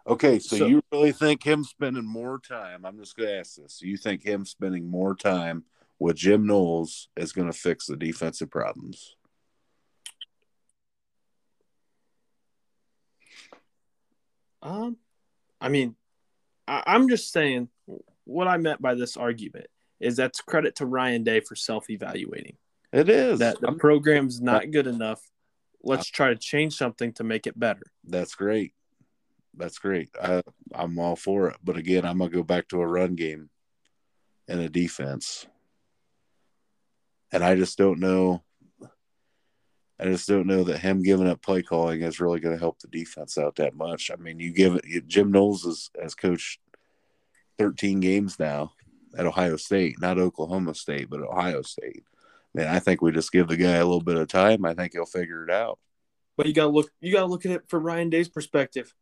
Okay, so, so you really think him spending more time? I'm just going to ask this. You think him spending more time with Jim Knowles is going to fix the defensive problems? Um, I mean, I, I'm just saying what I meant by this argument is that's credit to Ryan Day for self evaluating. It is. That the program's not good enough. Let's try to change something to make it better. That's great. That's great. I, I'm all for it. But again, I'm going to go back to a run game and a defense. And I just don't know I just don't know that him giving up play calling is really going to help the defense out that much. I mean, you give it. Jim Knowles has, has coached 13 games now at Ohio State, not Oklahoma State, but Ohio State. Man, I think we just give the guy a little bit of time. I think he'll figure it out. But you got to look. You got to look at it from Ryan Day's perspective.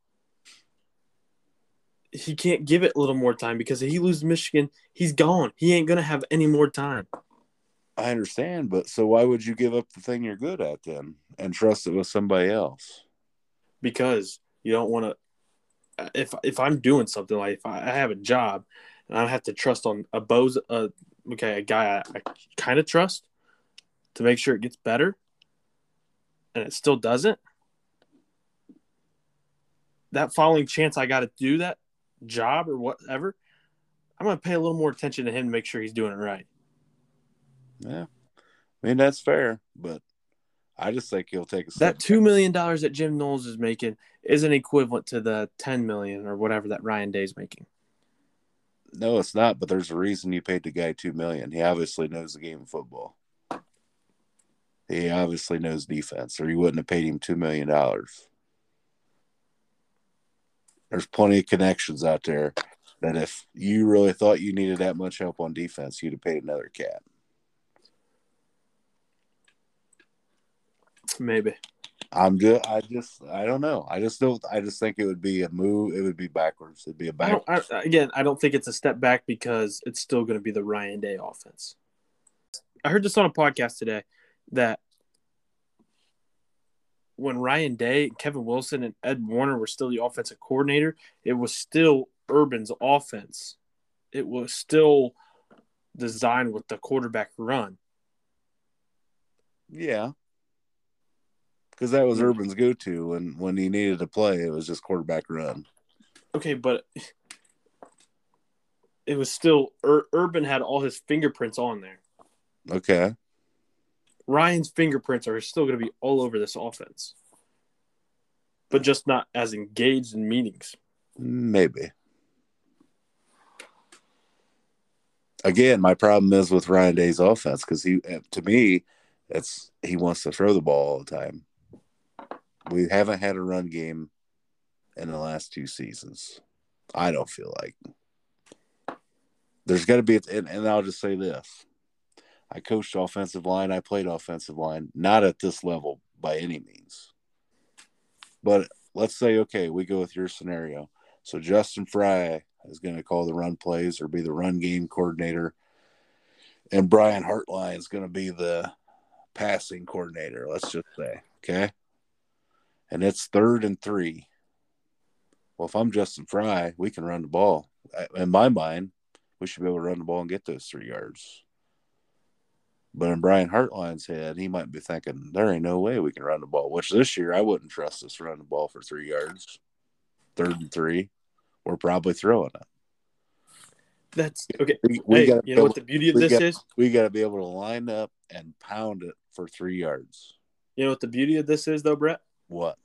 He can't give it a little more time because if he loses Michigan, he's gone. He ain't gonna have any more time. I understand, but so why would you give up the thing you're good at then and trust it with somebody else? Because you don't want to. If if I'm doing something like if I, have a job and I have to trust on a uh, okay, a guy I, I kind of trust to make sure it gets better, and it still doesn't. That following chance I got to do that job or whatever, I'm gonna pay a little more attention to him to make sure he's doing it right. Yeah, I mean that's fair, but I just think he'll take a that two million dollars that Jim Knowles is making isn't equivalent to the ten million or whatever that Ryan Day's making. No, it's not. But there's a reason you paid the guy two million. He obviously knows the game of football. He obviously knows defense, or you wouldn't have paid him two million dollars. There's plenty of connections out there that if you really thought you needed that much help on defense, you'd have paid another cat. Maybe. I'm good. I just, I don't know. I just don't. I just think it would be a move. It would be backwards. It'd be a back. Again, I don't think it's a step back because it's still going to be the Ryan Day offense. I heard this on a podcast today that when Ryan Day, Kevin Wilson, and Ed Warinner were still the offensive coordinator, it was still Urban's offense. It was still designed with the quarterback run. Yeah, because that was Urban's go-to when when he needed to play. It was just quarterback run. Okay, but it was still Ur- Urban had all his fingerprints on there. Okay. Ryan's fingerprints are still going to be all over this offense, but just not as engaged in meetings. Maybe. Again, my problem is with Ryan Day's offense because he, eh, to me, it's he wants to throw the ball all the time. We haven't had a run game in the last two seasons. I don't feel like there's got to be, and, and I'll just say this: I coached offensive line, I played offensive line, not at this level by any means. But let's say, okay, we go with your scenario. So Justin Frye is going to call the run plays or be the run game coordinator, and Brian Hartline is going to be the passing coordinator. Let's just say, okay and it's third and three. Well, if I'm Justin Frye, we can run the ball. in my mind, we should be able to run the ball and get those three yards. But in Brian Hartline's head, he might be thinking, there ain't no way we can run the ball, which this year I wouldn't trust us to run the ball for three yards. Third and three, we're probably throwing it. That's okay. We, we hey, gotta you know be what the beauty of this got- is? We got to be able to line up and pound it for three yards. You know what the beauty of this is, though, Brett? What?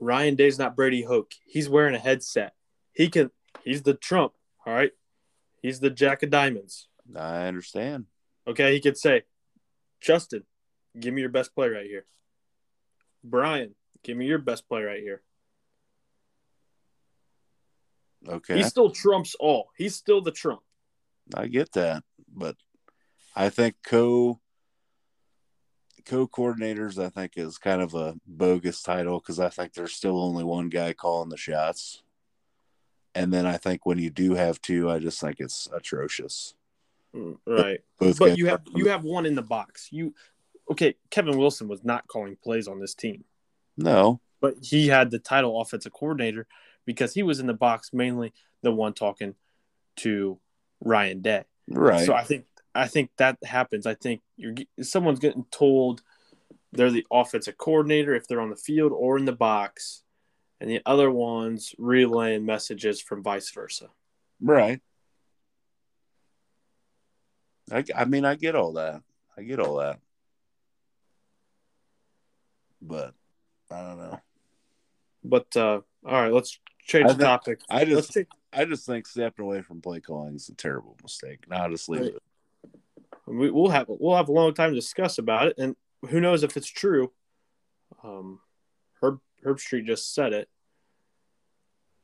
Ryan Day's not Brady Hoke. He's wearing a headset. He can. He's the Trump. All right. He's the Jack of Diamonds. I understand. Okay. He could say, Justin, give me your best play right here. Brian, give me your best play right here. Okay. He still trumps all. He's still the Trump. I get that, but I think co co coordinators I think is kind of a bogus title because I think there's still only one guy calling the shots, and then I think when you do have two, I just think it's atrocious. Mm, Right. Both But you have you have one in the box. You okay? Kevin Wilson was not calling plays on this team, no, but he had the title offensive coordinator because he was in the box mainly the one talking to Ryan Day. right? So I think I think that happens. I think you're someone's getting told they're the offensive coordinator if they're on the field or in the box, and the other ones relaying messages from vice versa. right. I, I mean, I get all that. I get all that, but I don't know. But uh, all right, let's change the topic. I just take, I just think stepping away from play calling is a terrible mistake. Now just leave Right. it. We, we'll have we'll have a long time to discuss about it, and who knows if it's true. Um, Herb Herbstreit just said it,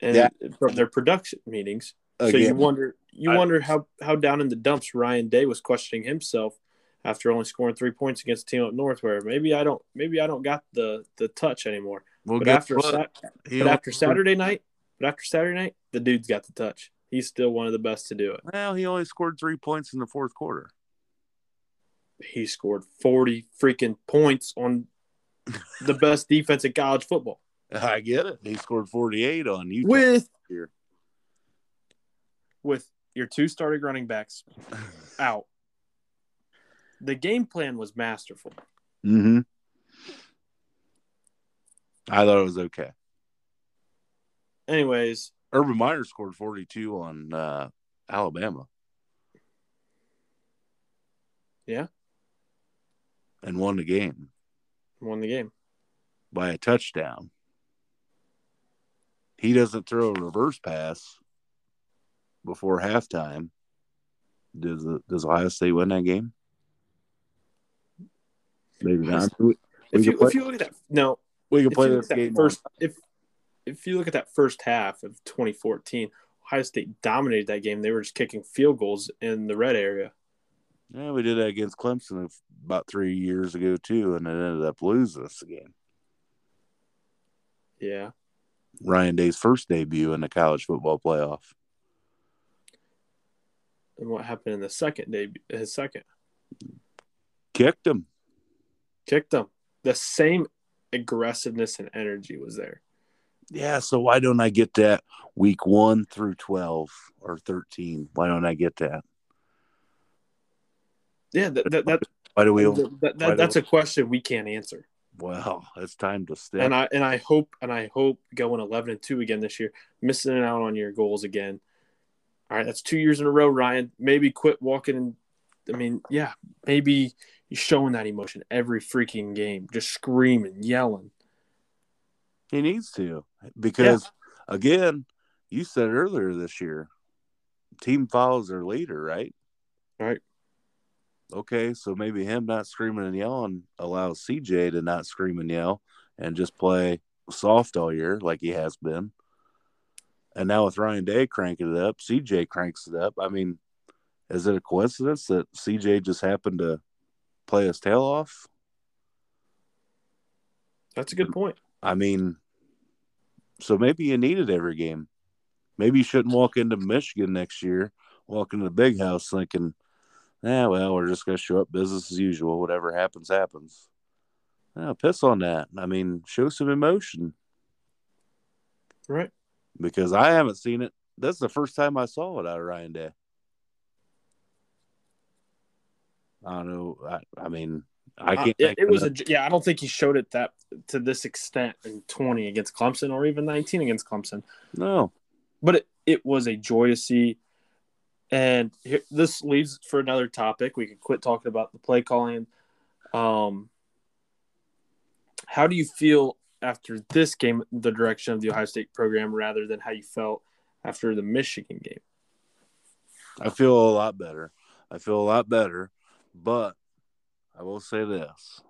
and Yeah. from their production meetings. so you wonder you I- wonder how how down in the dumps Ryan Day was questioning himself after only scoring three points against a team up north, where maybe I don't maybe I don't got the the touch anymore. well, But after? Sat- but after Saturday night, but after Saturday night, the dude's got the touch. He's still one of the best to do it. Well, he only scored three points in the fourth quarter. He scored forty freaking points on the best defense in college football I get it. He scored 48 on you with here. with your two starting running backs out. The game plan was masterful. mm-hmm. I thought it was okay. Anyways, Urban Meyer scored 42 on uh, Alabama. Yeah. And won the game won the game. by a touchdown. He doesn't throw a reverse pass before halftime. Does uh, does Ohio State win that game? Maybe not. We, If you play, if you look at that no, we can play this game first if if you look at that first half of 2014, Ohio State dominated that game. They were just kicking field goals in the red area. Yeah, we did that against Clemson about three years ago too, and it ended up losing us again. Yeah. Ryan Day's first debut in the college football playoff. And what happened in the second debut? His second Kicked him. kicked them. The same aggressiveness and energy was there. Yeah, so why don't I get that week one through twelve or thirteen? Why don't I get that? Yeah, that, that, that, Why do we? that, that- why do- that's a question we can't answer. Well, it's time to step. And I and I hope and I hope going eleven and two again this year, missing out on your goals again. All right, that's two years in a row, Ryan. Maybe quit walking. And, I mean, yeah, maybe you're showing that emotion every freaking game, just screaming, yelling. He needs to because again, you said earlier this year, team follows their leader, right? Right. Okay, so maybe him not screaming and yelling allows CJ to not scream and yell and just play soft all year like he has been. And now with Ryan Day cranking it up, CJ cranks it up. I mean, is it a coincidence that CJ just happened to play his tail off? That's a good point. I mean, so maybe you need it every game. Maybe you shouldn't walk into Michigan next year, walk into the big house thinking, "Yeah, well, we're just going to show up business as usual. Whatever happens, happens." No, piss on that. I mean, show some emotion. Right. because I haven't seen it. That's the first time I saw it out of Ryan Day. I don't know. I, I mean, I Uh, can't. it, it was a yeah. I don't think he showed it that to this extent in 20 against Clemson or even 19 against Clemson. no. But it, it was a joy to see. And here, this leads for another topic. We can quit talking about the play calling. Um, how do you feel after this game, the direction of the Ohio State program, rather than how you felt after the Michigan game? I feel a lot better. I feel a lot better, but I will say this.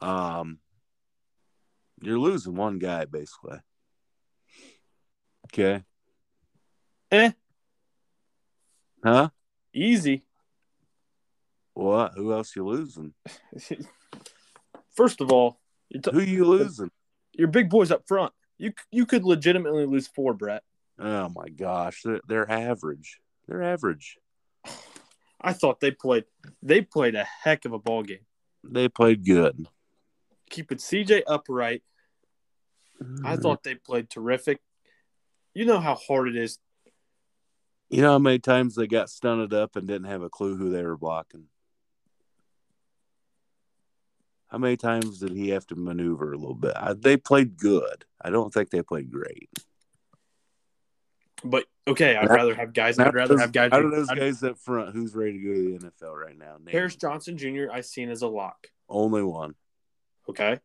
Um you're losing one guy basically. Okay. Eh, Huh? easy. What? Who else you losing? First of all, Who you losing? your big boys up front. You you could legitimately lose four, Brett. Oh my gosh, they're, they're average. They're average. I thought they played they played a heck of a ball game. They played good. Keeping CJ upright. I thought they played terrific. You know how hard it is. You know how many times they got stunted up and didn't have a clue who they were blocking? How many times did he have to maneuver a little bit? I, they played good. I don't think they played great. But okay, I'd Now- rather have guys. I'd rather of have guys. Out of those I'd- guys up front, who's ready to go to the NFL right now? Name Harris. Johnson Jr. I seen as a lock. Only one. Okay,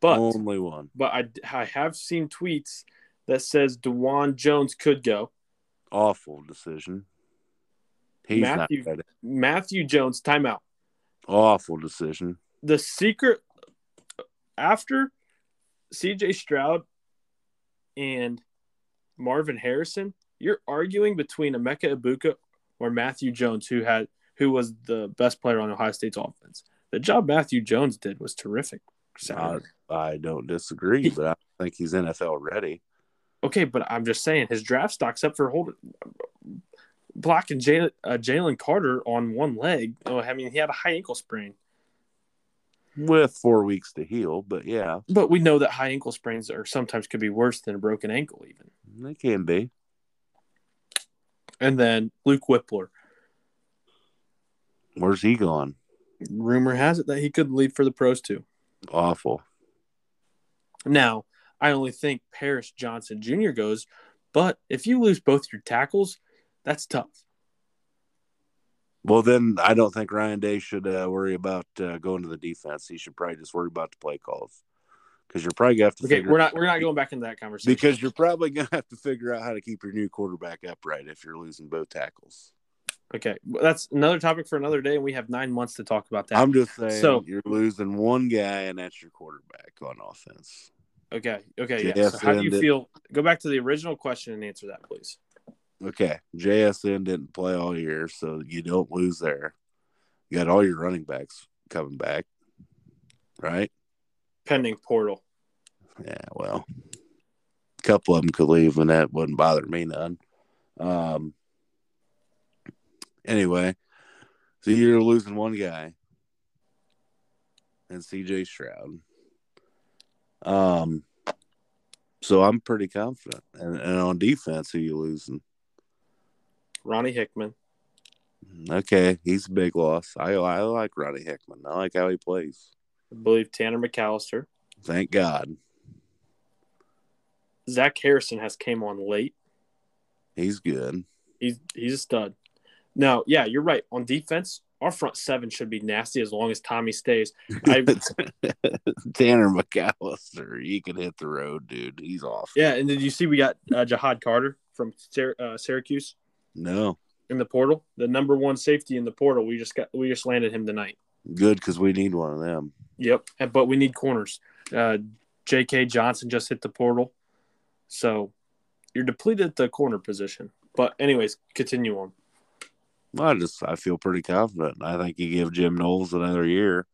but Only one. but I, I have seen tweets that says Dawand Jones could go. Awful decision. He's Matthew- not ready. Matthew Jones timeout. Awful decision. The secret after C.J. Stroud and Marvin Harrison, you're arguing between Emeka Egbuka or Matthew Jones, who had who was the best player on Ohio State's offense. The job Matthew Jones did was terrific. Saturday. I don't disagree, but I think he's NFL ready. Okay, but I'm just saying his draft stock's up for holding blocking Jalen uh, Jalen Carter on one leg. Oh, I mean, he had a high ankle sprain, With four weeks to heal, but yeah, but we know that high ankle sprains are sometimes could be worse than a broken ankle, even. they can be. And then Luke Wypler. Where's he gone? Rumor has it that he could leave for the pros too. Awful. Now, I only think Paris Johnson Jr. goes, but if you lose both your tackles, that's tough. Well, then I don't think Ryan Day should uh, worry about uh, going to the defense. He should probably just worry about the play calls because you're probably gonna have to. Okay, we're not we're not going back into that conversation because you're probably gonna have to figure out how to keep your new quarterback upright if you're losing both tackles. Okay, well, that's another topic for another day, and we have nine months to talk about that. I'm just saying So- you're losing one guy, and that's your quarterback on offense. Okay. Okay. Yeah. Yes, so how do you feel? Go back to the original question and answer that, please. Okay, JSN didn't play all year, so you don't lose there. You got all your running backs coming back, right? Pending portal. Yeah, well, a couple of them could leave, and that wouldn't bother me none. Um. Anyway, so you're losing one guy, and CJ Stroud. Um. So I'm pretty confident, and, and on defense, who you losing? Ronnie Hickman. Okay, he's a big loss. I I like Ronnie Hickman. I like how he plays. I believe Tanner McCalister. Thank God, Zach Harrison has came on late. he's good. He's he's a stud. No, yeah, you're right. On defense, our front seven should be nasty as long as Tommy stays. I Tanner McCalister, he can hit the road, dude. He's off. yeah, and did you see we got uh, Ja'Had Carter from Syr- uh, Syracuse No, in the portal, the number one safety in the portal. We just got we just landed him tonight. good because we need one of them. Yep, but we need corners. Uh, J.K. Johnson just hit the portal, so you're depleted at the corner position. But anyways, continue on. Well, I just I feel pretty confident. I think you give Jim Knowles another year,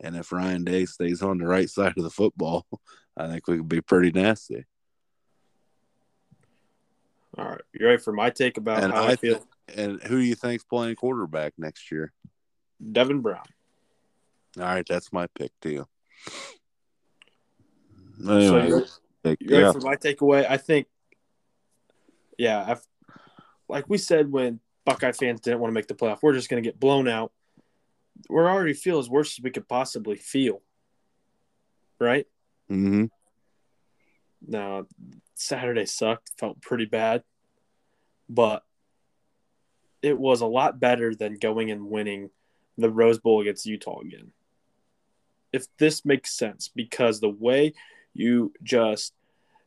and if Ryan Day stays on the right side of the football, I think we could be pretty nasty. All right, you ready for my take about And how I, I feel? And who do you think's playing quarterback next year? Devin Brown. All right, that's my pick too. So Anyway, you're, pick- you ready yeah, for my takeaway? I think yeah, I've, like we said when Buckeye fans didn't want to make the playoff, we're just going to get blown out. We're already feel as worse as we could possibly feel, right? Mm-hmm. Now, Saturday sucked, felt pretty bad, but it was a lot better than going and winning the Rose Bowl against Utah again. If this makes sense, because the way you just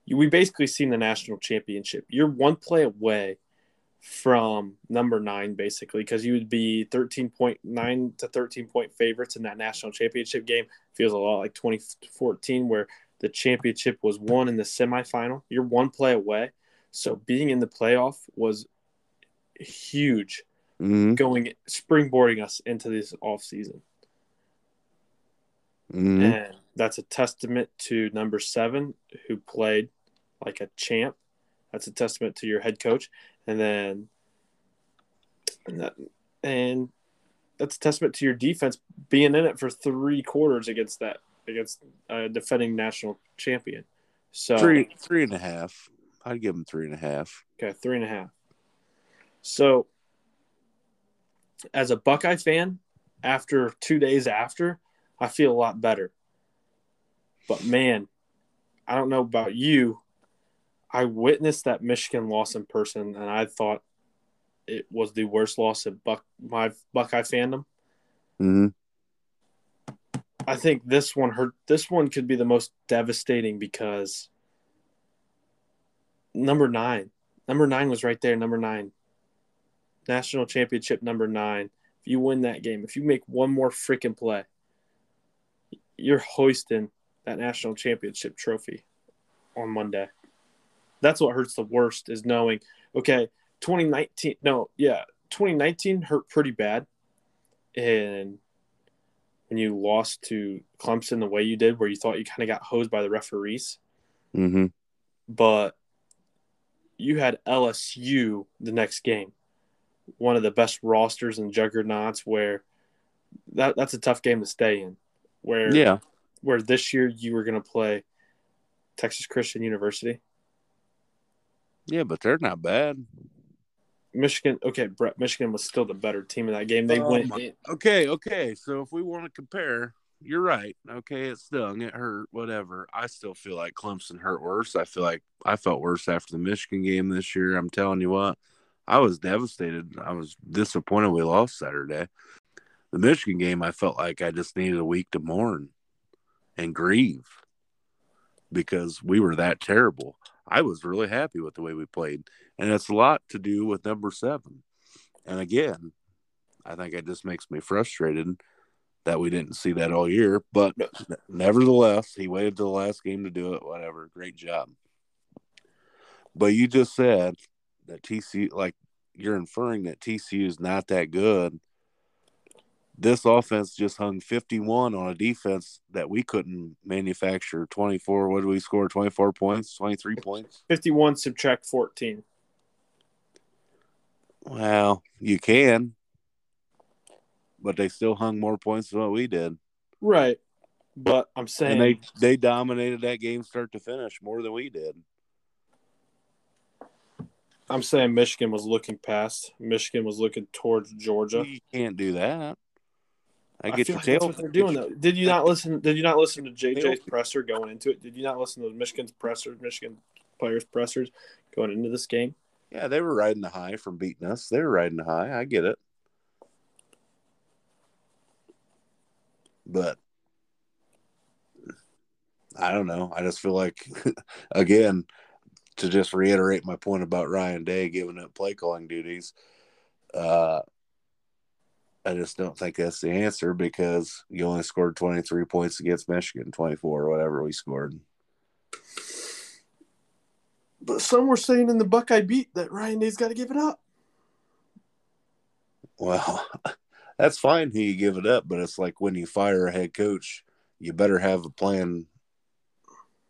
you, we basically seen the national championship. You're one play away from number nine, basically, because you would be 13.9 to 13 point favorites in that national championship game. Feels a lot like 2014, where the championship was won in the semifinal. You're one play away. So being in the playoff was huge Mm-hmm. going springboarding us into this off season. Mm-hmm. And that's a testament to number seven who played like a champ. That's a testament to your head coach. And then and that and that's a testament to your defense being in it for three quarters against that against a defending national champion. So Three, three and a half. I'd give them three and a half. Okay, three and a half. So, as a Buckeye fan, after two days after, I feel a lot better. But man, I don't know about you. I witnessed that Michigan loss in person, and I thought it was the worst loss of Buck my Buckeye fandom. Mm-hmm. I think this one hurt. This one could be the most devastating because number nine, number nine was right there. Number nine, national championship number nine. If you win that game, if you make one more freaking play, you're hoisting that national championship trophy on Monday. That's what hurts the worst is knowing, okay, 2019, no, yeah, 2019 hurt pretty bad. And when you lost to Clemson the way you did, where you thought you kind of got hosed by the referees, Mm-hmm. but you had LSU the next game, one of the best rosters and juggernauts. Where that that's a tough game to stay in. Where Yeah. where this year you were going to play Texas Christian University, Yeah, but they're not bad. Michigan. Okay, Brett, Michigan was still the better team in that game. They Oh went. my- Okay, okay. So if we want to compare, you're right. Okay, it stung, it hurt, whatever. I still feel like Clemson hurt worse. I feel like I felt worse after the Michigan game this year. I'm telling you what, I was devastated. I was disappointed we lost Saturday. The Michigan game, I felt like I just needed a week to mourn and grieve because we were that terrible. I was really happy with the way we played, and it's a lot to do with number seven. And again, I think it just makes me frustrated that we didn't see that all year. But nevertheless, he waited till the last game to do it. Whatever, great job. But you just said that TCU, like you're inferring that TCU is not that good. This offense just hung 51 on a defense that we couldn't manufacture 24. What did we score? 24 points, 23 points? 51 subtract 14. Well, you can, but they still hung more points than what we did. Right. But I'm saying and they they dominated that game start to finish more than we did. I'm saying Michigan was looking past. Michigan was looking towards Georgia. You can't do that. I I, get feel your like tail. that's what they're doing though. Did you not listen? Did you not listen to JJ's presser going into it? Did you not listen to Michigan's pressers, Michigan players' pressers going into this game? Yeah, they were riding the high from beating us. They were riding the high. I get it. But I don't know. I just feel like, again, to just reiterate my point about Ryan Day giving up play calling duties, uh, I just don't think that's the answer because you only scored 23 points against Michigan, 24 or whatever we scored. But some were saying in the Buckeye beat that Ryan Day's got to give it up. Well, that's fine. He give it up, but it's like when you fire a head coach, you better have a plan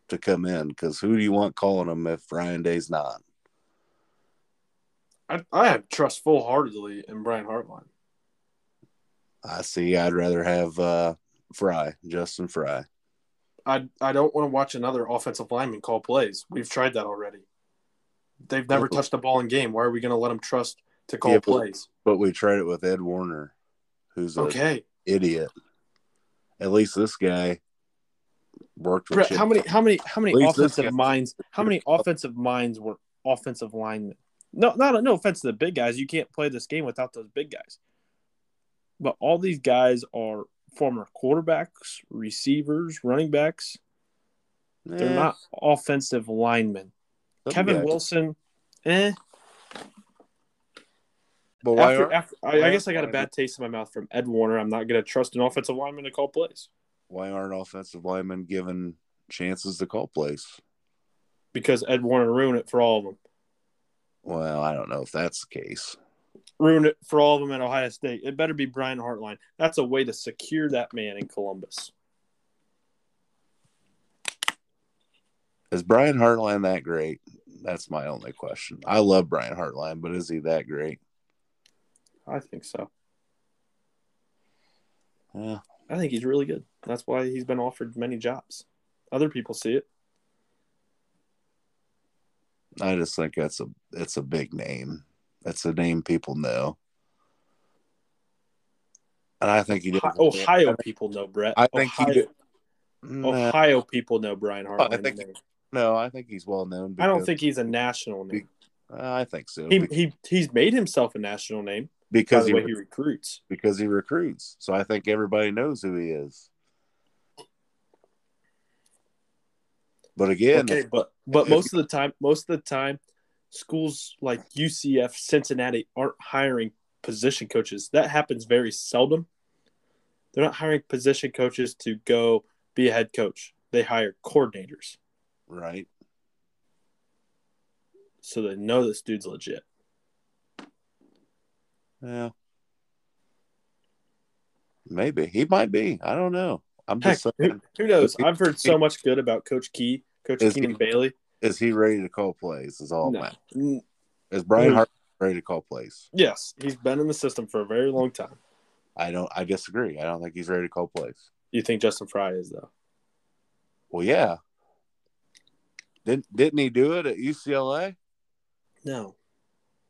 to come in because who do you want calling him if Ryan Day's not? I, I have trust full heartedly in Brian Hartline. I see. I'd rather have uh, Frye, Justin Frye. I I don't want to watch another offensive lineman call plays. We've tried that already. They've never touched the ball in game. Why are we going to let them trust to call Yeah, but- plays? But we tried it with Ed Warinner, who's Okay, idiot. At least this guy worked with Brett. How many? How many? How many At least this offensive minds? How many offensive minds were offensive linemen? No, not no offense to the big guys. You can't play this game without those big guys. But all these guys are former quarterbacks, receivers, running backs. They're Eh, not offensive linemen. some Kevin guys. Wilson, eh. But why After, aren't, after, I, I guess I got a bad taste in my mouth from Ed Warinner. I'm not going to trust an offensive lineman to call plays why aren't offensive linemen given chances to call plays? because Ed Warinner ruined it for all of them. Well, I don't know if that's the case. Ruined it for all of them at Ohio State. It better be Brian Hartline. That's a way to secure that man in Columbus. Is Brian Hartline that great? That's my only question. I love Brian Hartline, but is he that great? I think so. Yeah. I think he's really good. That's why he's been offered many jobs. Other people see it. I just think that's a it's a big name. That's a name people know. And I think he did. Ohio, Ohio people know Brett. I think he Ohio, did. Nah, Ohio people know Brian Hartline. I think- no, I think he's well known. I don't think he's a national name. Uh, I think so. He, Be- he he's made himself a national name because he, he recruits. because he recruits. So I think everybody knows who he is. But again, okay, but but most of the time, most of the time, schools like UCF, Cincinnati aren't hiring position coaches. That happens very seldom. They're not hiring position coaches to go be a head coach. They hire coordinators, right? so they know this dude's legit. Yeah. Maybe he might be. I don't know. I'm Heck, just who, saying, who knows? I've heard so much good about Coach Key, Coach Keenan Bailey. Is he ready to call plays? Is all No. that. Is Brian? Hart ready to call plays? Yes, he's been in the system for a very long time. I don't. I disagree. I don't think he's ready to call plays. You think Justin Frye is though? Well, yeah. Didn't didn't he do it at UCLA? No,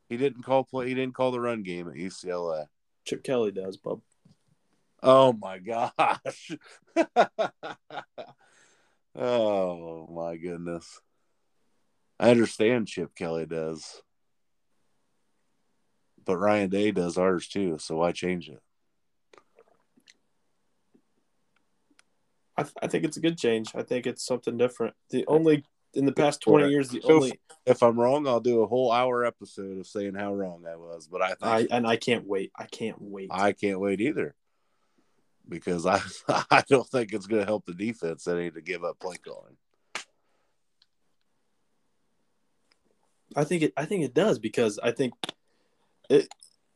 He didn't call play. He didn't call the run game at UCLA. Chip Kelly does, bub. Oh my gosh. oh my goodness. I understand Chip Kelly does. But Ryan Day does ours too, so why change it? I, th- I think it's a good change. I think it's something different. The only in the past twenty years, the So- only If I'm wrong, I'll do a whole hour episode of saying how wrong I was. But I think I and I can't wait. I can't wait. I can't wait either. Because I I don't think it's gonna help the defense any to give up play calling. I think it. I think it does because I think it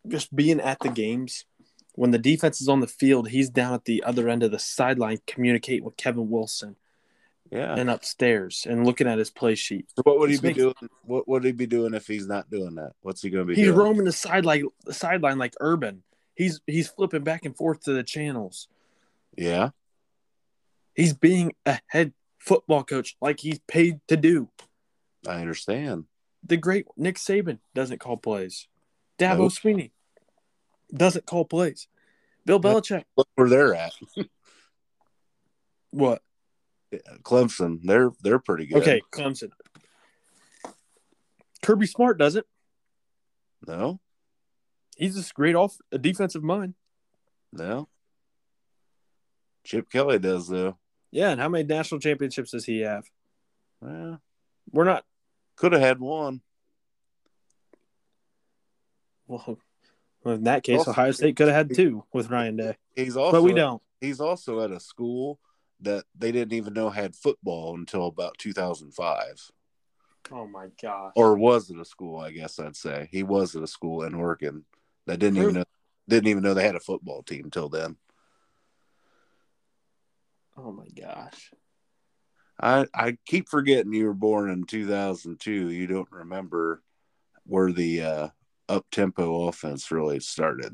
just being at the games when the defense is on the field, he's down at the other end of the sideline communicating with Kevin Wilson Yeah. and upstairs and looking at his play sheet. So what would he be doing? What would he be doing if he's not doing that? What's he going to be He's doing? roaming the sideline, the sideline like Urban. He's he's flipping back and forth to the channels. Yeah, He's being a head football coach like he's paid to do. I understand. The great Nick Saban doesn't call plays. Dabo Nope. Swinney doesn't call plays. Bill Belichick, Look where they're at. what? Clemson, they're they're pretty good. Okay, Clemson. Kirby Smart doesn't. No, He's just great off a defensive mind. no. Chip Kelly does though. Yeah, and how many national championships does he have? Well, We're not. Could have had one. Well, in that case, Also- Ohio State could have had two with Ryan Day, He's also but we don't. he's also at a school that they didn't even know had football until about 2005. Oh my gosh! Or was it a school? I guess I'd say he was at a school in Oregon that didn't even True. know didn't even know they had a football team till then. oh my gosh! I I keep forgetting you were born in 2002. You don't remember where the uh, up tempo offense really started.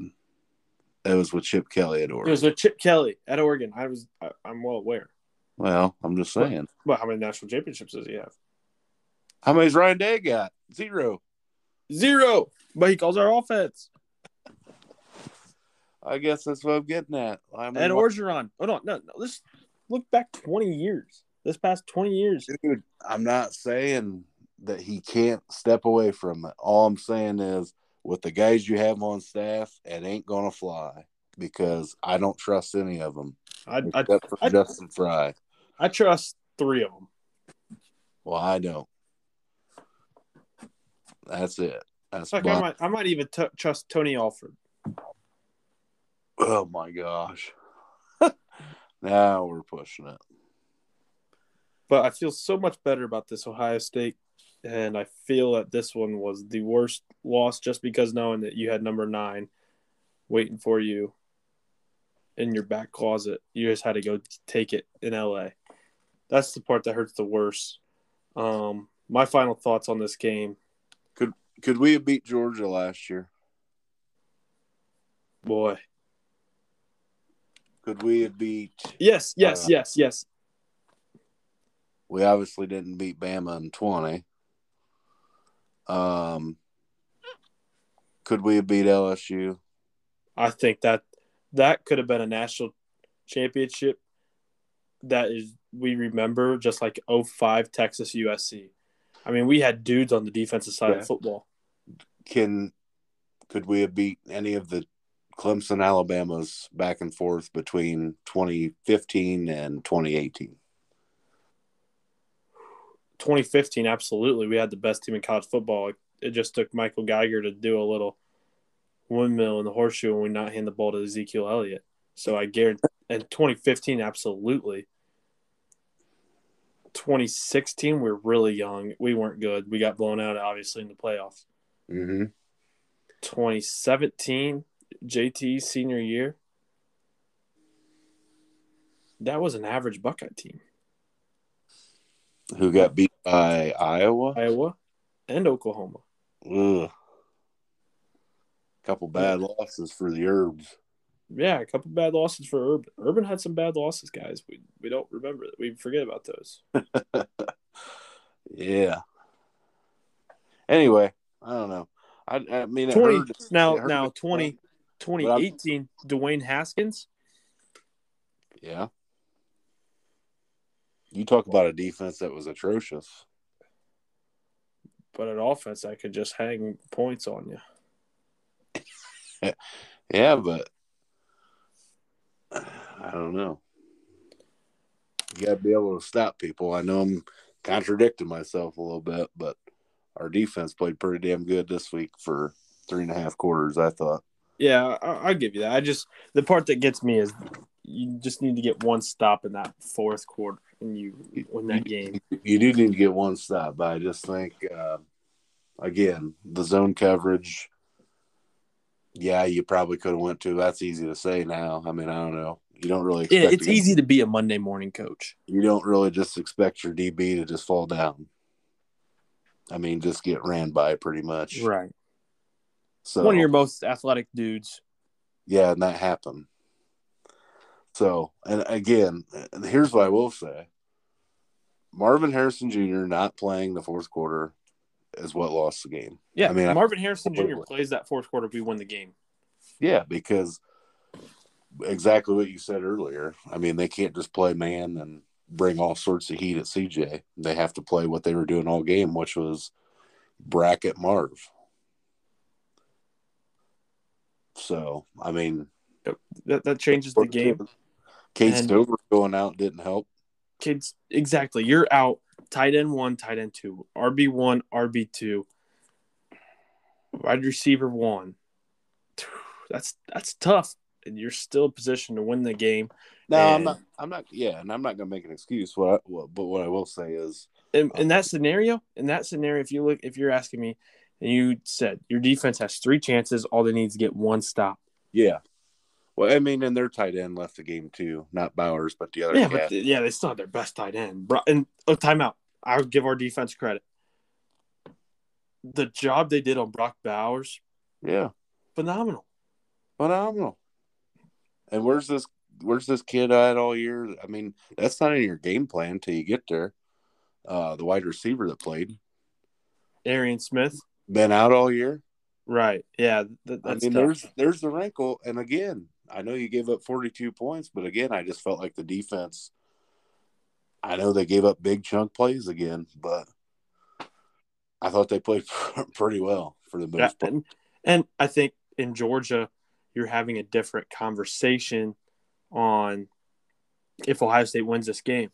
It was with Chip Kelly at Oregon. It was with Chip Kelly at Oregon. I was. I, I'm well aware. well, I'm just saying. Well, how many national championships does he have? How many's Ryan Day got? Zero. Zero. But he calls our offense. I guess that's what I'm getting at. I mean, And what- Orgeron. Oh no, no, no. Let's look back 20 years. This past 20 years. dude, I'm not saying that he can't step away from it. All I'm saying is, with the guys you have on staff, it ain't gonna fly because I don't trust any of them I I, except for I- Justin Frye. I trust three of them. Well, I don't. That's it. That's Like I might, I might even t- trust Tony Alford. oh my gosh. now we're pushing it. But I feel so much better about this Ohio State, and I feel that this one was the worst loss just because knowing that you had number nine waiting for you in your back closet. You just had to go take it in LA. That's the part that hurts the worst. Um, my final thoughts on this game, Could could we have beat Georgia last year? boy. Could we have beat? Yes, yes, Uh, yes, yes. We obviously didn't beat Bama in twenty. Um, could we have beat LSU? I think that that could have been a national championship that is we remember just like 05 Texas USC. I mean, we had dudes on the defensive side Yeah. of football. Can could we have beat any of the Clemson Alabama's back and forth between 2015 and 2018? 2015, absolutely. We had the best team in college football. It just took Michael Geiger to do a little windmill in the horseshoe and we not hand the ball to Ezekiel Elliott. So I guarantee, and 2015, absolutely. 2016, we were really young. We weren't good. We got blown out, obviously, in the playoffs. Mm-hmm. 2017, JT senior year, that was an average Buckeye team. Who got beat by Iowa? Iowa and Oklahoma. Ugh. Couple bad losses for the Herbs. Yeah, a couple bad losses for Urban. Urban had some bad losses, guys. We we don't remember. That. We forget about those. Yeah. Anyway, I don't know. I, I mean, 20 hurt- now now me. 20, 2018, Dwayne Haskins. Yeah. You talk about a defense that was atrocious. But an offense that could just hang points on you. Yeah, but I don't know. You got to be able to stop people. I know I'm contradicting myself a little bit, but our defense played pretty damn good this week for three and a half quarters. I thought. Yeah, I, I'll give you that. I just the part that gets me is you just need to get one stop in that fourth quarter, and you win that game. You do need to get one stop, but I just think, uh, again, the zone coverage. Yeah, you probably could have went to. That's easy to say now. I mean, I don't know. You don't really. Yeah, it's to- easy to be a Monday morning coach. You don't really just expect your DB to just fall down. I mean, just get ran by pretty much. Right. So One of your most athletic dudes. yeah, and that happened. So, and again, here's what I will say: Marvin Harrison Jr. not playing the fourth quarter is what lost the game. Yeah, I mean, I- Marvin Harrison Jr. Plays that fourth quarter. We win the game. Yeah, because exactly what you said earlier. I mean, they can't just play man and bring all sorts of heat at CJ. They have to play what they were doing all game, which was bracket Marv. So, I mean, That that changes the uh, game. Cade And- Stover going out didn't help. Kids, exactly. You're out. Tight end one, tight end two, RB one, RB two, wide receiver one. That's that's tough, and you're still positioned to win the game. No, I'm not. I'm not. Yeah, and I'm not going to make an excuse. What, I, what, but what I will say is, in, in um, that scenario, in that scenario, if you look, if you're asking me, and you said your defense has three chances, all they need is get one stop. yeah. Well, I mean, and their tight end left the game too, not Bowers, but the other Yeah, cat. but yeah, they still have their best tight end. Bro, and oh, timeout. I would give our defense credit. The job they did on Brock Bowers, yeah. phenomenal. phenomenal. And where's this? Where's this kid at all year? I mean, that's not in your game plan till you get there. Uh, the wide receiver that played. Arian Smith. Been out all year. Right. Yeah. Th- I mean, tough. there's there's the wrinkle. And again, I know you gave up 42 points, but again, I just felt like the defense. I know they gave up big chunk plays again, but I thought they played pretty well for the most yeah, part. And, and I think in Georgia, you're having a different conversation on if Ohio State wins this game.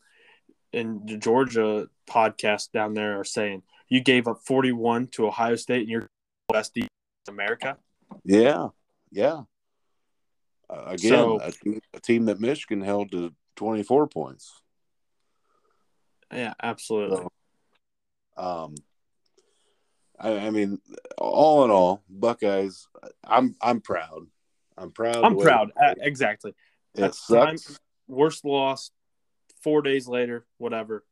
And the Georgia podcast down there are saying you gave up 41 to Ohio State and you're best defense in America. Yeah, yeah. Uh, again, so, a, team, a team that Michigan held to 24 points. Yeah, absolutely. So, um, I, I, mean, all in all, Buckeyes. I'm I'm proud. I'm proud. I'm proud. Uh, exactly. It sucks. Time, worst loss. Four days later, whatever.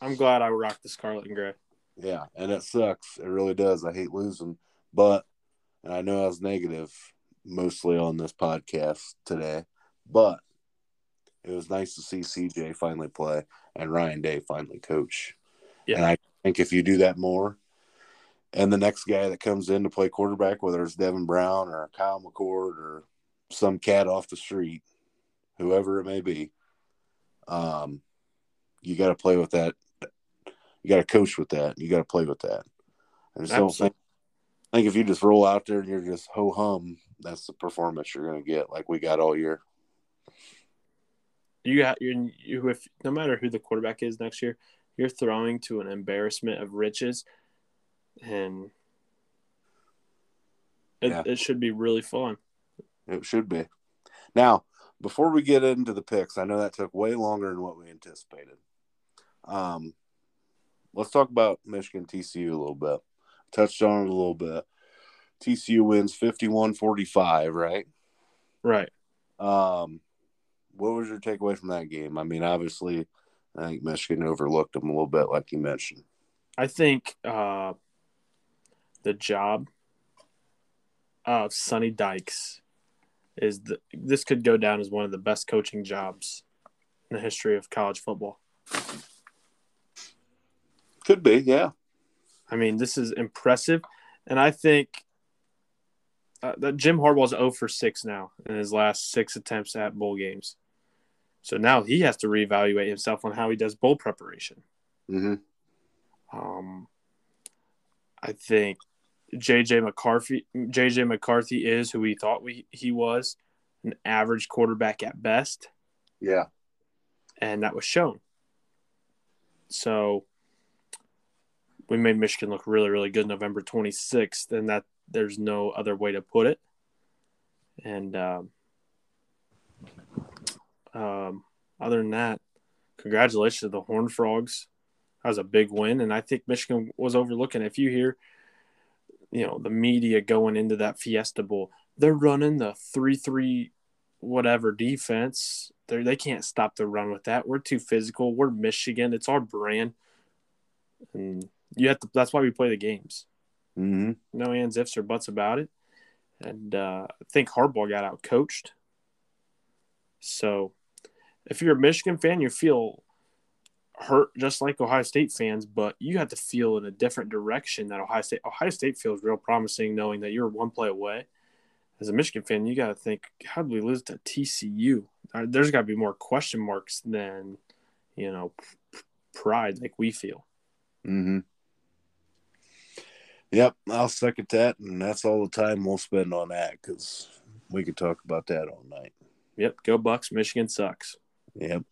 I'm glad I rocked the scarlet and gray. Yeah, and it sucks. It really does. I hate losing, but and I know I was negative mostly on this podcast today, but it was nice to see CJ finally play and Ryan Day finally coach. Yeah. And I think if you do that more, and the next guy that comes in to play quarterback, whether it's Devin Brown or Kyle McCord or some cat off the street, whoever it may be, um, you got to play with that. You got to coach with that. You got to play with that. I just don't think, I think if you just roll out there and you're just ho hum, that's the performance you're going to get, like we got all year. You got you, you if no matter who the quarterback is next year, you're throwing to an embarrassment of riches, and it, yeah. it should be really fun. It should be. Now, before we get into the picks, I know that took way longer than what we anticipated. Um, let's talk about Michigan TCU a little bit. Touched on it a little bit. TCU wins 51-45, right? Right. Um, what was your takeaway from that game? I mean, obviously, I think Michigan overlooked them a little bit, like you mentioned. I think uh, the job of Sonny Dykes is the, this could go down as one of the best coaching jobs in the history of college football. Could be, yeah. I mean, this is impressive, and I think uh, that Jim Harbaugh's 0 for 6 now in his last six attempts at bowl games. So now he has to reevaluate himself on how he does bowl preparation. Mm-hmm. Um, I think JJ McCarthy JJ McCarthy is who we thought we he was, an average quarterback at best. Yeah. And that was shown. So we made Michigan look really, really good November 26th, and that there's no other way to put it. And um, um, other than that, congratulations to the Horned Frogs. That was a big win, and I think Michigan was overlooking. If you hear, you know, the media going into that Fiesta Bowl, they're running the three-three, whatever defense. They they can't stop the run with that. We're too physical. We're Michigan. It's our brand, and you have to. That's why we play the games. Mm-hmm. No ands, ifs, or buts about it. And uh, I think Harbaugh got out coached. So if you're a Michigan fan, you feel hurt just like Ohio State fans, but you have to feel in a different direction that Ohio State Ohio State feels real promising knowing that you're one play away. As a Michigan fan, you got to think, how did we lose to TCU? Uh, there's got to be more question marks than, you know, pride like we feel. Mm-hmm. Yep, I'll second that, and that's all the time we'll spend on that because we could talk about that all night. Yep, go Bucks. Michigan sucks. Yep,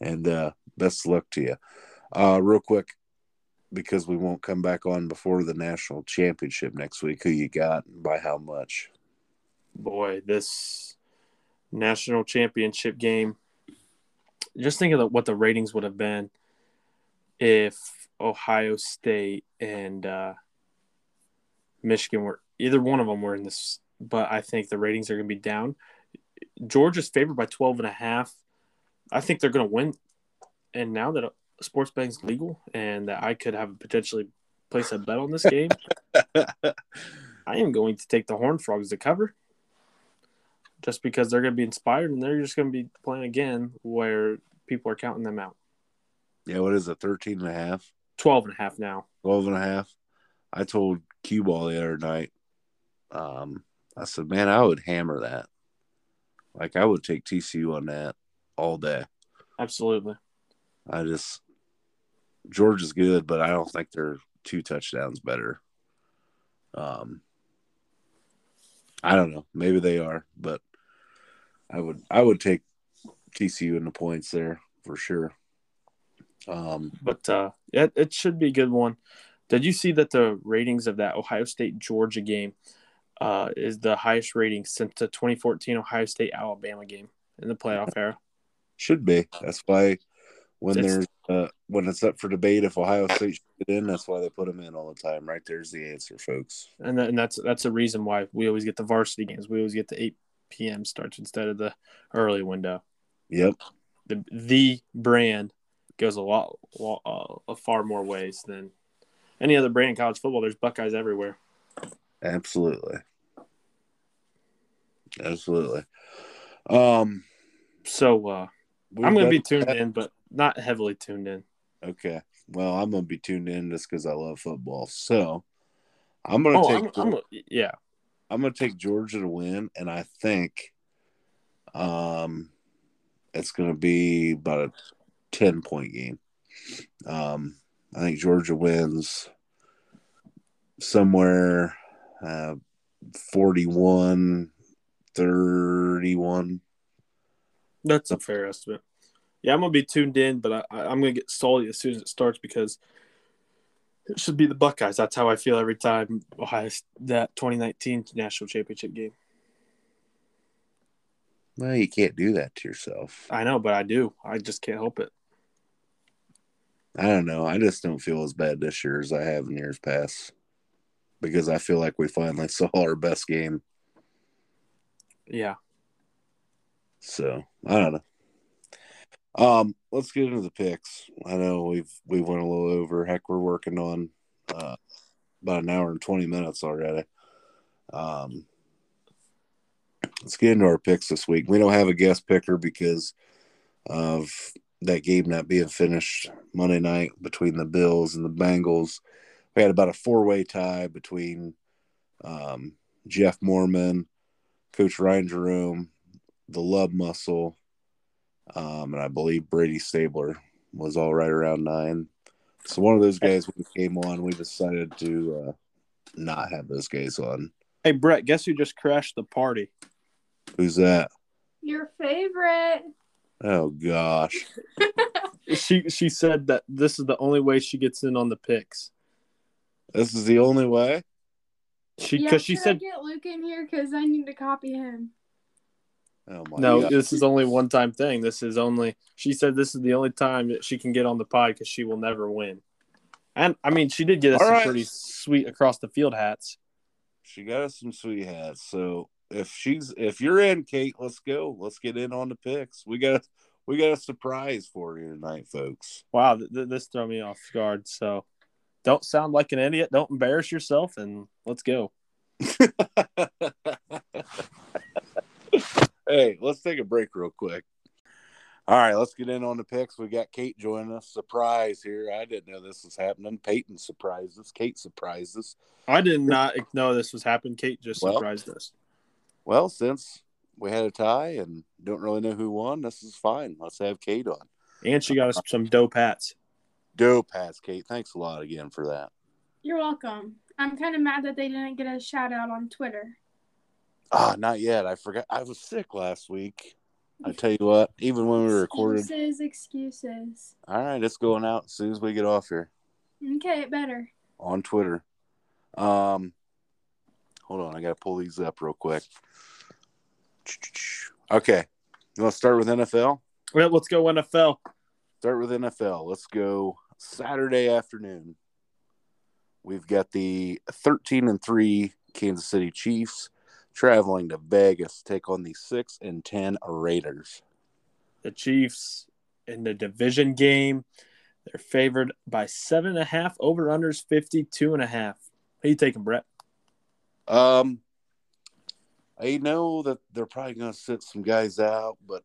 and uh, best of luck to you. Uh, real quick, because we won't come back on before the national championship next week. Who you got and by how much? Boy, this national championship game. Just think of what the ratings would have been if Ohio State and uh, Michigan were either one of them were in this, but I think the ratings are going to be down. Georgia's favored by 12 and a half. I think they're going to win. And now that uh, sports betting's legal and that I could have potentially place a bet on this game, I am going to take the Horn Frogs to cover just because they're going to be inspired and they're just going to be playing again where people are counting them out. Yeah, what is it, 13 and a half? 12 and a half now. 12 and a half. I told Q Ball the other night, um, I said, man, I would hammer that. Like, I would take TCU on that all day. Absolutely. I just, Georgia's good, but I don't think they're two touchdowns better. Um, I don't know. Maybe they are, but I would I would take TCU in the points there for sure. Um, but uh, it, it should be a good one. Did you see that the ratings of that Ohio State Georgia game uh, is the highest rating since the 2014 Ohio State Alabama game in the playoff era? Should be. That's why when it's, there's uh, when it's up for debate if Ohio State should get in, that's why they put them in all the time. Right there's the answer, folks. And, that, and that's that's a reason why we always get the varsity games. We always get the 8 p.m. starts instead of the early window. Yep. The the brand goes a lot, lot uh, far more ways than any other brand in college football. There's Buckeyes everywhere. Absolutely. Absolutely. Um. So uh, I'm going to be tuned in, but not heavily tuned in. Okay. Well, I'm going to be tuned in just because I love football. So I'm going to oh, take. I'm, I'm, yeah. I'm going to take Georgia to win, and I think um, it's going to be about a 10 point game. Um, I think Georgia wins somewhere uh, 41 31. That's a fair estimate. Yeah, I'm gonna be tuned in, but I, am gonna get salty as soon as it starts because it should be the Buckeyes. That's how I feel every time Ohio that 2019 national championship game. Well, you can't do that to yourself. I know, but I do. I just can't help it. I don't know. I just don't feel as bad this year as I have in years past because I feel like we finally saw our best game. Yeah. So I don't know. Um, let's get into the picks. I know we've we went a little over. Heck, we're working on uh, about an hour and twenty minutes already. Um, let's get into our picks this week. We don't have a guest picker because of that game not being finished Monday night between the Bills and the Bengals. We had about a four way tie between um, Jeff Mormon, Coach Ryan Jerome, the Love Muscle, um, and I believe Brady Stabler was all right around nine. So one of those guys when we came on, we decided to uh, not have those guys on. Hey Brett, guess who just crashed the party? Who's that? Your favorite. Oh gosh. she she said that this is the only way she gets in on the picks. This is the only way. She because yeah, she said get Luke in here because I need to copy him. Oh no, God. No, this is only one time thing. This is only she said this is the only time that she can get on the pod because she will never win. And I mean, she did get us All some right. pretty sweet across the field hats. She got us some sweet hats. So if she's if you're in, Kate, let's go. Let's get in on the picks. We got we got a surprise for you tonight, folks. Wow, th- this threw me off guard. So don't sound like an idiot. Don't embarrass yourself, and let's go. hey, let's take a break real quick. All right, let's get in on the picks. We got Kate joining us. Surprise here. I didn't know this was happening. Peyton surprised us. Kate surprised us. I did not know this was happening. Kate just well, surprised us. Well, since we had a tie and don't really know who won, this is fine. Let's have Kate on. And she got us some dope hats. Dope hats, Kate. Thanks a lot again for that. You're welcome. I'm kind of mad that they didn't get a shout out on Twitter. Ah, not yet. I forgot. I was sick last week. I tell you what, even when we recorded. Excuses, excuses. All right, it's going out as soon as we get off here. Okay, better. On Twitter. Um, hold on, I gotta pull these up real quick. Okay, you want to start with NFL? Well, let's go NFL. Start with NFL. Let's go Saturday afternoon. We've got the 13 and 3 Kansas City Chiefs traveling to Vegas to take on the six and ten Raiders. The Chiefs in the division game, they're favored by seven and a half. Over unders 52 and a half. Who you taking, Brett? Um, I know that they're probably going to sit some guys out, but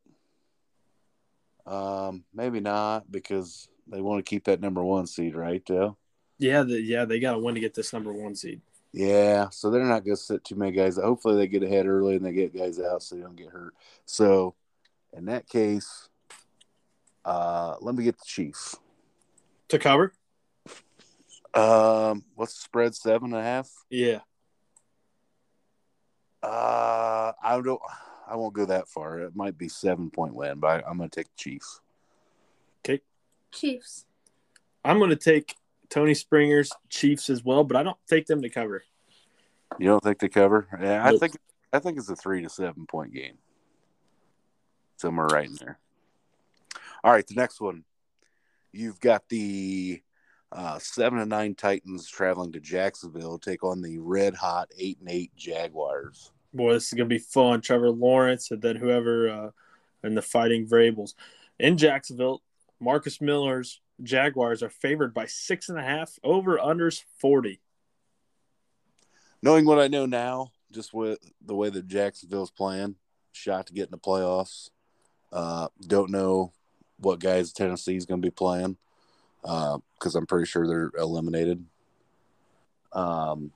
um, maybe not because they want to keep that number one seed, right? Dale? Yeah, the, yeah, they got to win to get this number one seed. Yeah, so they're not going to sit too many guys. Hopefully, they get ahead early and they get guys out so they don't get hurt. So, in that case, uh, let me get the Chiefs. To cover? Um, what's the spread? Seven and a half. Yeah. Uh, I don't. I won't go that far. It might be seven point win, but I, I'm going to take Chiefs. Okay. Chiefs. I'm going to take Tony Springer's Chiefs as well, but I don't take them to cover. You don't think they cover? Yeah, I Nope. think. I think it's a three to seven point game. Somewhere right in there. All right, the next one. You've got the uh, seven and nine Titans traveling to Jacksonville take on the red hot eight and eight Jaguars. Boy, this is going to be fun. Trevor Lawrence and then whoever uh, and the Fighting Vrabels. In Jacksonville, Marcus Miller's Jaguars are favored by six and a half, over unders 40. Knowing what I know now, just with the way that Jacksonville's playing, shot to get in the playoffs. Uh, don't know what guys Tennessee's going to be playing because I'm pretty sure they're eliminated. Um,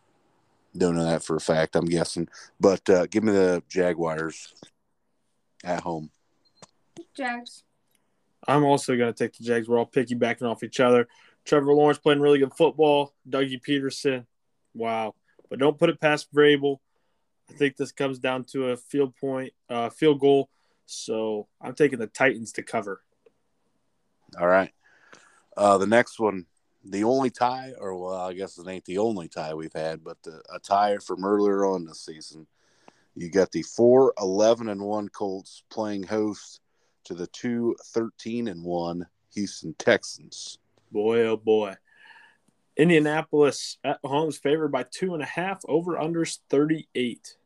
don't know that for a fact. I'm guessing, but uh, give me the Jaguars at home. Jags. I'm also going to take the Jags. We're all piggybacking off each other. Trevor Lawrence playing really good football. Dougie Pederson, wow. But don't put it past Vrabel. I think this comes down to a field point, uh, field goal. So I'm taking the Titans to cover. All right. Uh, the next one, the only tie, or well, I guess it ain't the only tie we've had, but the, a tie from earlier on this season. You got the 4 11 and 1 Colts playing host to the 2 13 and 1 Houston Texans. Boy, oh boy. Indianapolis at home is favored by two and a half, over unders 38.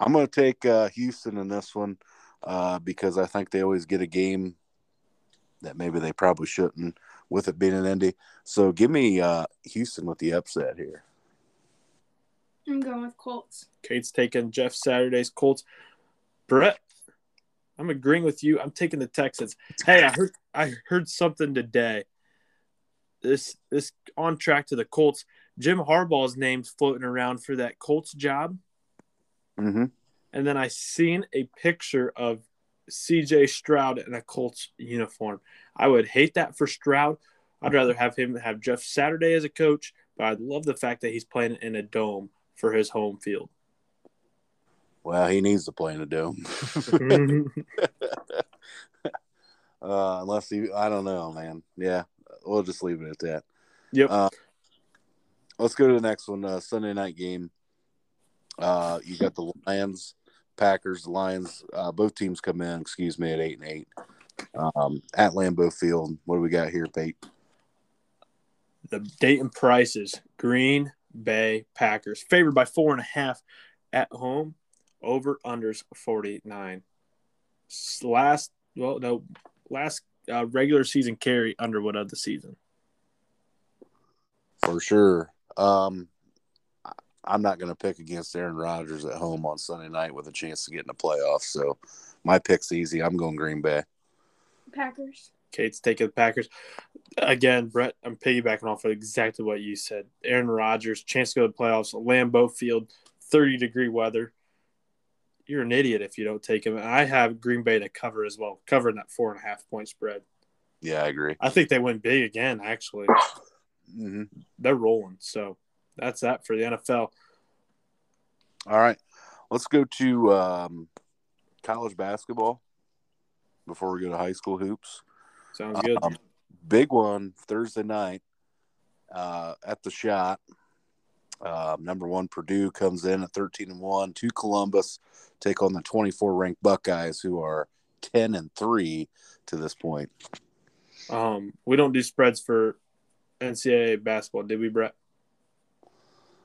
I'm going to take uh, Houston in this one uh, because I think they always get a game that maybe they probably shouldn't with it being an Indy. So give me uh, Houston with the upset here. I'm going with Colts. Kate's taking Jeff Saturday's Colts. Brett, I'm agreeing with you. I'm taking the Texans. Hey, I heard I heard something today. This this on track to the Colts. Jim Harbaugh's name's floating around for that Colts job. Mm-hmm. And then I seen a picture of CJ Stroud in a Colts uniform. I would hate that for Stroud. I'd rather have him have Jeff Saturday as a coach, but I love the fact that he's playing in a dome for his home field. Well, he needs to play in a dome. uh, unless he, I don't know, man. Yeah, we'll just leave it at that. Yep. Uh, let's go to the next one. Uh, Sunday night game. Uh, you got the Lions, Packers, the Lions. Uh, both teams come in. Excuse me, at eight and eight. Um, at Lambeau Field. What do we got here, Pete? the Dayton Prices, Green Bay Packers, favored by four and a half at home, over unders 49. Last, well, no, last uh, regular season Carrie Underwood of the season. For sure. Um, I'm not going to pick against Aaron Rodgers at home on Sunday night with a chance to get in the playoffs. So my pick's easy. I'm going Green Bay. Packers. Kate's taking the Packers. Again, Brett, I'm piggybacking off of exactly what you said. Aaron Rodgers, chance to go to the playoffs, Lambeau Field, 30 degree weather. You're an idiot if you don't take him. I have Green Bay to cover as well, covering that four and a half point spread. Yeah, I agree. I think they win big again, actually. hmm They're rolling. So that's that for the NFL. All right. Let's go to um, college basketball before we go to high school hoops. Sounds good. Um, big one Thursday night uh, at the shot. Uh, number one Purdue comes in at 13 and one to Columbus, take on the 24 ranked Buckeyes, who are 10 and three to this point. Um, we don't do spreads for NCAA basketball, did we, Brett?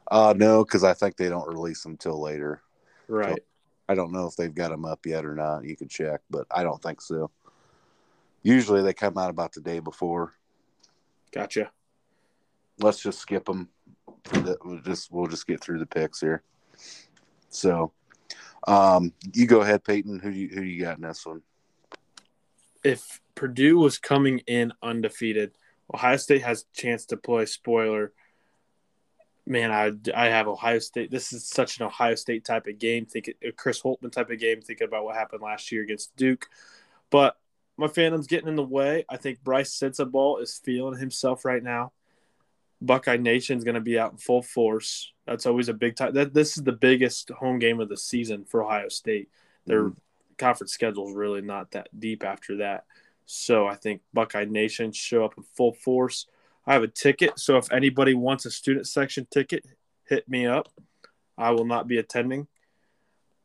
Uh, no, because I think they don't release them till later. Right. I don't know if they've got them up yet or not. You can check, but I don't think so. Usually they come out about the day before. Gotcha. let's just skip them. We'll just we'll just get through the picks here. So, um, you go ahead, Peyton. Who you who you got in this one? If Purdue was coming in undefeated, Ohio State has a chance to play spoiler. Man, I I have Ohio State. This is such an Ohio State type of game. Think a Chris Holtmann type of game. Thinking about what happened last year against Duke, but my fandom's getting in the way. I think Brice Sensabaugh is feeling himself right now. Buckeye Nation's going to be out in full force. That's always a big time. That this is the biggest home game of the season for Ohio State. Their mm-hmm. conference schedule is really not that deep after that. So I think Buckeye Nation show up in full force. I have a ticket, so if anybody wants a student section ticket, hit me up. I will not be attending.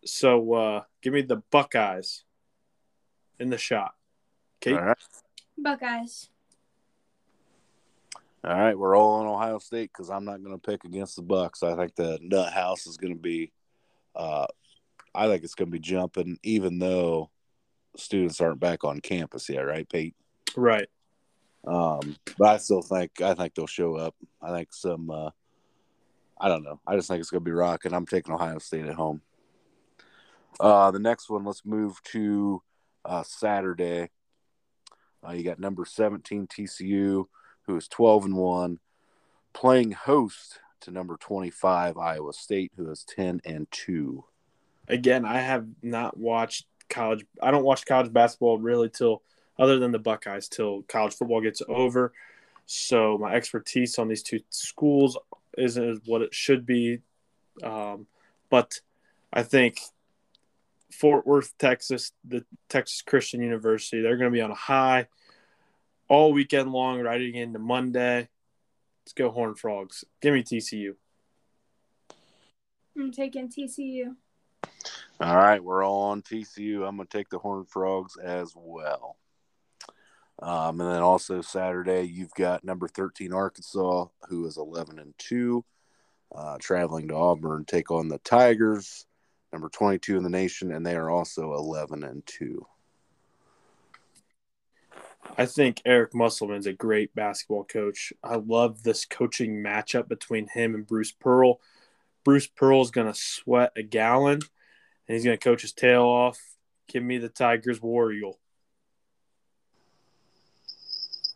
So uh, give me the Buckeyes in the shot. Kate? All right. Buckeyes. All right, we're all on Ohio State because I'm not going to pick against the Bucks. I think the Nut House is going to be, uh, I think it's going to be jumping, even though students aren't back on campus yet, right, Pete? Right. Um, but I still think I think they'll show up. I think some. Uh, I don't know. I just think it's going to be rocking. I'm taking Ohio State at home. Uh, the next one, let's move to uh, Saturday. Uh, you got number 17 TCU, who is 12 and 1, playing host to number 25 Iowa State, who is 10 and 2. Again, I have not watched college. I don't watch college basketball really till, other than the Buckeyes, till college football gets over. So my expertise on these two schools isn't what it should be. Um, but I think Fort Worth, Texas, the Texas Christian University. They're going to be on a high all weekend long, riding into Monday. Let's go Horn Frogs. Give me TCU. I'm taking TCU. All right, we're all on TCU. I'm going to take the Horn Frogs as well. Um, and then also Saturday, you've got number 13 Arkansas, who is 11 and 2, uh, traveling to Auburn, take on the Tigers number 22 in the nation, and they are also 11 and 2. I think Eric Musselman's a great basketball coach. I love this coaching matchup between him and Bruce Pearl. Bruce Pearl is going to sweat a gallon, and he's going to coach his tail off. Give me the Tigers War Eagle.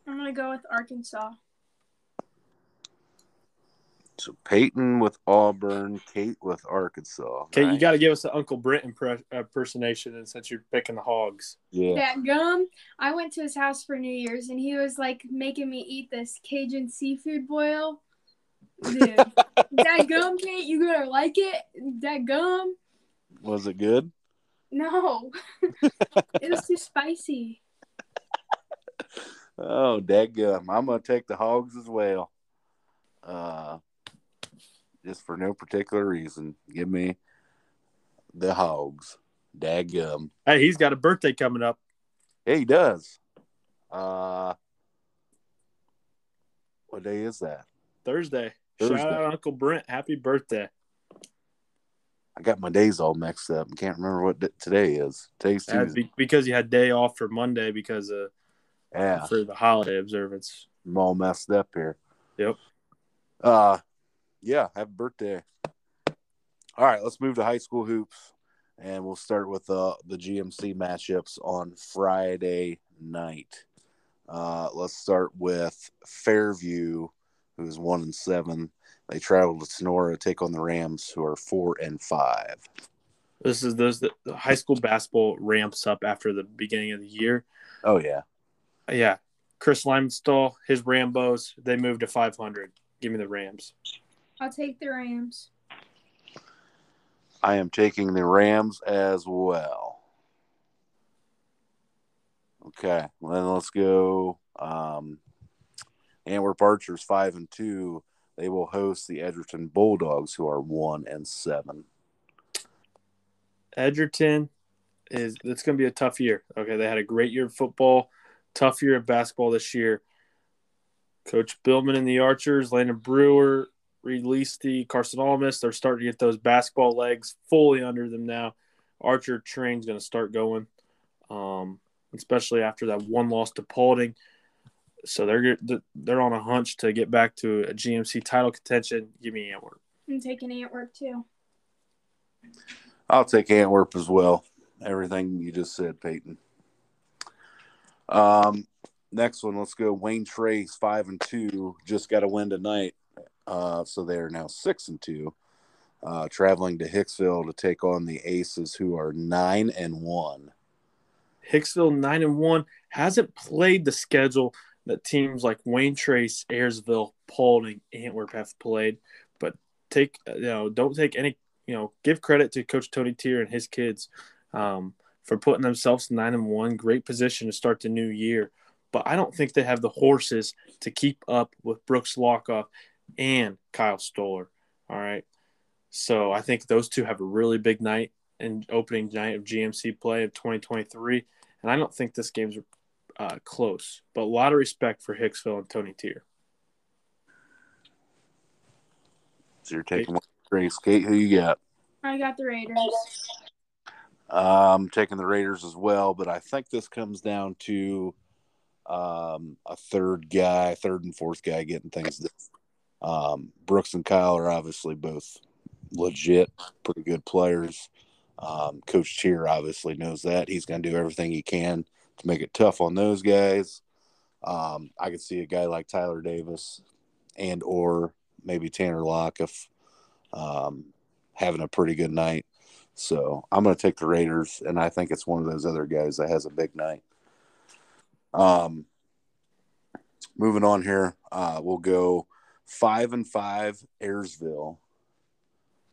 I'm going to go with Arkansas. So Peyton with Auburn, Kate with Arkansas. Kate, nice. you got to give us an Uncle Brent impre- impersonation, and since you're picking the hogs. Yeah. That gum. I went to his house for New Year's, and he was like making me eat this Cajun seafood boil. Dude, that gum, Kate, you gonna like it? That gum. Was it good? No, it was too spicy. Oh, that gum! I'm gonna take the hogs as well. Uh, just for no particular reason. Give me the hogs. Daggum. Hey, he's got a birthday coming up. Yeah, he does. Uh, what day is that? Thursday. Thursday. Shout out Uncle Brent. Happy birthday. I got my days all mixed up. I can't remember what today is. Today's Tuesday. because you had day off for Monday because of yeah for the holiday observance. I'm all messed up here. Yep. Uh, yeah, happy birthday. All right, let's move to high school hoops, and we'll start with uh, the GMC matchups on Friday night. Uh, let's start with Fairview, who's one and seven. They travel to Tinora to take on the Rams, who are four and five. This is those the high school basketball ramps up after the beginning of the year. Oh yeah, yeah. Chris Limenstall, his Rambos, they moved to five hundred. Give me the Rams. I'll take the Rams. I am taking the Rams as well. Okay, well, then let's go. Um, Antwerp Archers five and two. They will host the Edgerton Bulldogs, who are one and seven. Edgerton is it's going to be a tough year. Okay, they had a great year of football, tough year of basketball this year. Coach Billman and the Archers, Landon Brewer, released the Carson Almus. They're starting to get those basketball legs fully under them now. Archer train's going to start going, um, especially after that one loss to Paulding. So they're they're on a hunch to get back to a GMC title contention. Give me Antwerp. I'm taking Antwerp too. I'll take Antwerp as well. Everything you just said, Peyton. Um, next one, let's go. Wayne Trace five and two, just got a win tonight, uh, so they are now six and two. Uh, traveling to Hicksville to take on the Aces, who are nine and one. Hicksville nine and one hasn't played the schedule that teams like Wayne Trace, Ayersville, Paulding, Antwerp have played. But take you know, don't take any you know, give credit to Coach Tony Tier and his kids um, for putting themselves nine and one. Great position to start the new year. But I don't think they have the horses to keep up with Brooks Lockoff and Kyle Stoller. All right. So I think those two have a really big night and opening night of GMC play of 2023. And I don't think this game's uh, close, but a lot of respect for Hicksville and Tony Tier. So you're taking one Grace Kate. Who you got? I got the Raiders. I'm taking the Raiders as well, but I think this comes down to um, a third guy, third and fourth guy getting things done. Um, Brooks and Kyle are obviously both legit, pretty good players. Um, Coach Cheer obviously knows that. He's going to do everything he can to make it tough on those guys. Um, I could see a guy like Tyler Davis and or maybe Tanner Locke if um, having a pretty good night. So I'm going to take the Raiders, and I think it's one of those other guys that has a big night. Um, moving on here, uh, we'll go five and five Ayersville,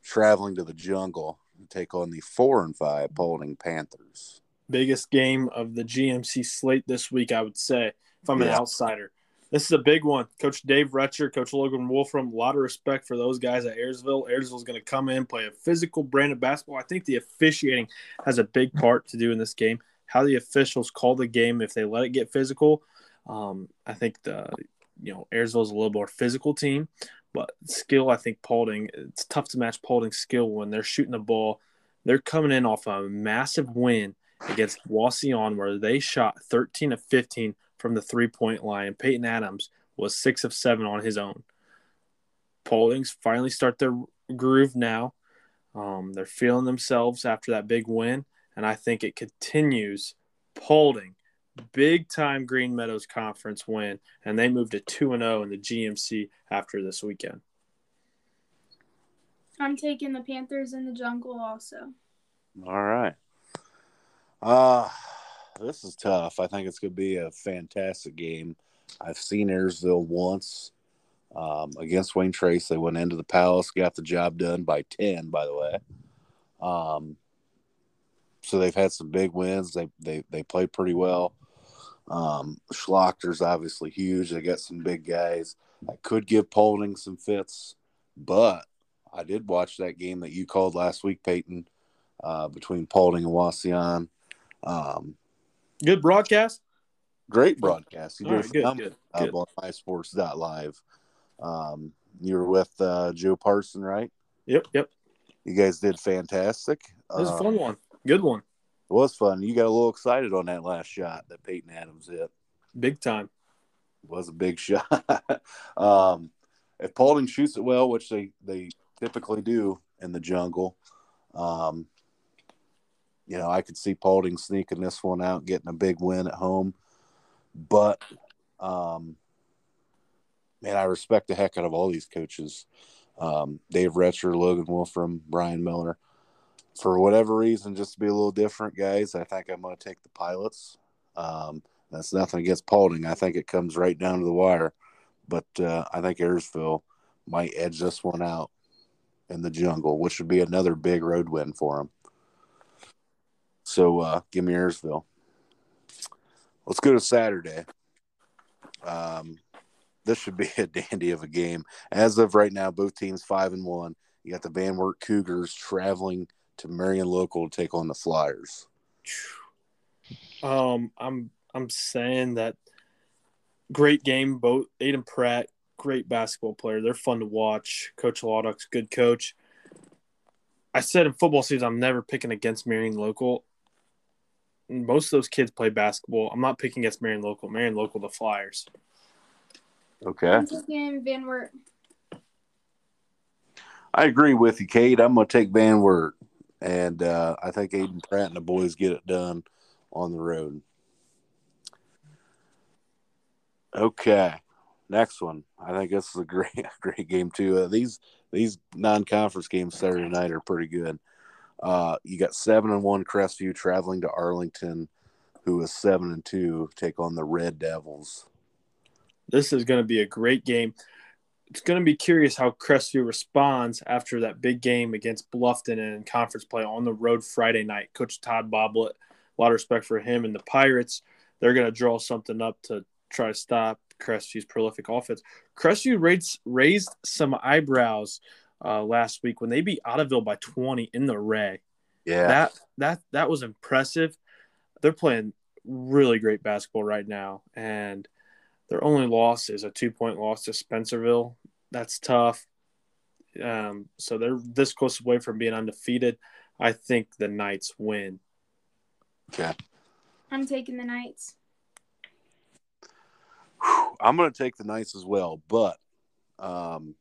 traveling to the jungle and take on the four and five Paulding Panthers. Biggest game of the GMC slate this week, I would say, if I'm an outsider. This is a big one. Coach Dave Retcher, Coach Logan Wolfram, a lot of respect for those guys at Ayersville. Is going to come in, play a physical brand of basketball. I think the officiating has a big part to do in this game. How the officials call the game, if they let it get physical. Um, I think the you know Ayersville is a little more physical team, but skill. I think Paulding. It's tough to match Paulding's skill when they're shooting the ball. They're coming in off a massive win against Wauseon, where they shot 13 of 15 from the three point line. Peyton Adams was six of seven on his own. Pauldings finally start their groove now. Um, they're feeling themselves after that big win, and I think it continues. Paulding, big time Green Meadows Conference win, and they moved to 2 0 in the GMC after this weekend. I'm taking the Panthers in the jungle also. All right. Uh, this is tough. I think it's going to be a fantastic game. I've seen Ayersville once um, against Wayne Trace. They went into the Palace, got the job done by 10, by the way. Um, so they've had some big wins. They they they played pretty well. Um, Schlachter's obviously huge. They got some big guys. I could give Paulding some fits, but I did watch that game that you called last week, Peyton, uh, between Paulding and Wauseon. Um, Good broadcast. Great broadcast. You All did right, a good, good, good. on mysports.live. Um, you were with uh, Joe Parson, right? Yep, yep. You guys did fantastic. It was a Um, fun one. Good one. It was fun. You got a little excited on that last shot that Peyton Adams hit. Big time. It was a big shot. um, if Paulding shoots it well, which they, they typically do in the jungle, um, you know, I could see Paulding sneaking this one out, getting a big win at home. But, um, man, I respect the heck out of all these coaches. Um, Dave Retcher, Logan Wolfram, Brian Miller. For whatever reason, just to be a little different, guys, I think I'm going to take the Pilots. Um, that's nothing against Paulding. I think it comes right down to the wire. But uh, I think Ayersville might edge this one out in the jungle, which would be another big road win for them. So uh, give me Ayersville. Let's go to Saturday. Um, this should be a dandy of a game. As of right now, both teams five and one. You got the Van Wert Cougars traveling to Marion Local to take on the Flyers. Um, I'm I'm saying that great game. Both Aiden Pratt, great basketball player. They're fun to watch. Coach Laudock's good coach. I said in football season, I'm never picking against Marion Local. Most of those kids play basketball. I'm not picking against Marion Local. Marion Local, the Flyers. Okay. I'm taking Van Wert. I agree with you, Kate. I'm going to take Van Wert. And uh, I think Aiden Pratt and the boys get it done on the road. Okay, next one. I think this is a great, great game too. Uh, these these non-conference games Saturday night are pretty good. Uh, you got seven and one Crestview traveling to Arlington, who is seven and two, take on the Red Devils. This is going to be a great game. It's going to be curious how Crestview responds after that big game against Bluffton in conference play on the road Friday night. Coach Todd Boblet, a lot of respect for him and the Pirates. They're going to draw something up to try to stop Crestview's prolific offense. Crestview raised, raised some eyebrows uh, last week when they beat Ottoville by 20 in the Ray. Yeah, That that that was impressive. They're playing really great basketball right now, and their only loss is a two point loss to Spencerville. That's tough. Um, so they're this close away from being undefeated. I think the Knights win. okay. I'm taking the Knights. I'm going to take the Knights as well, but um,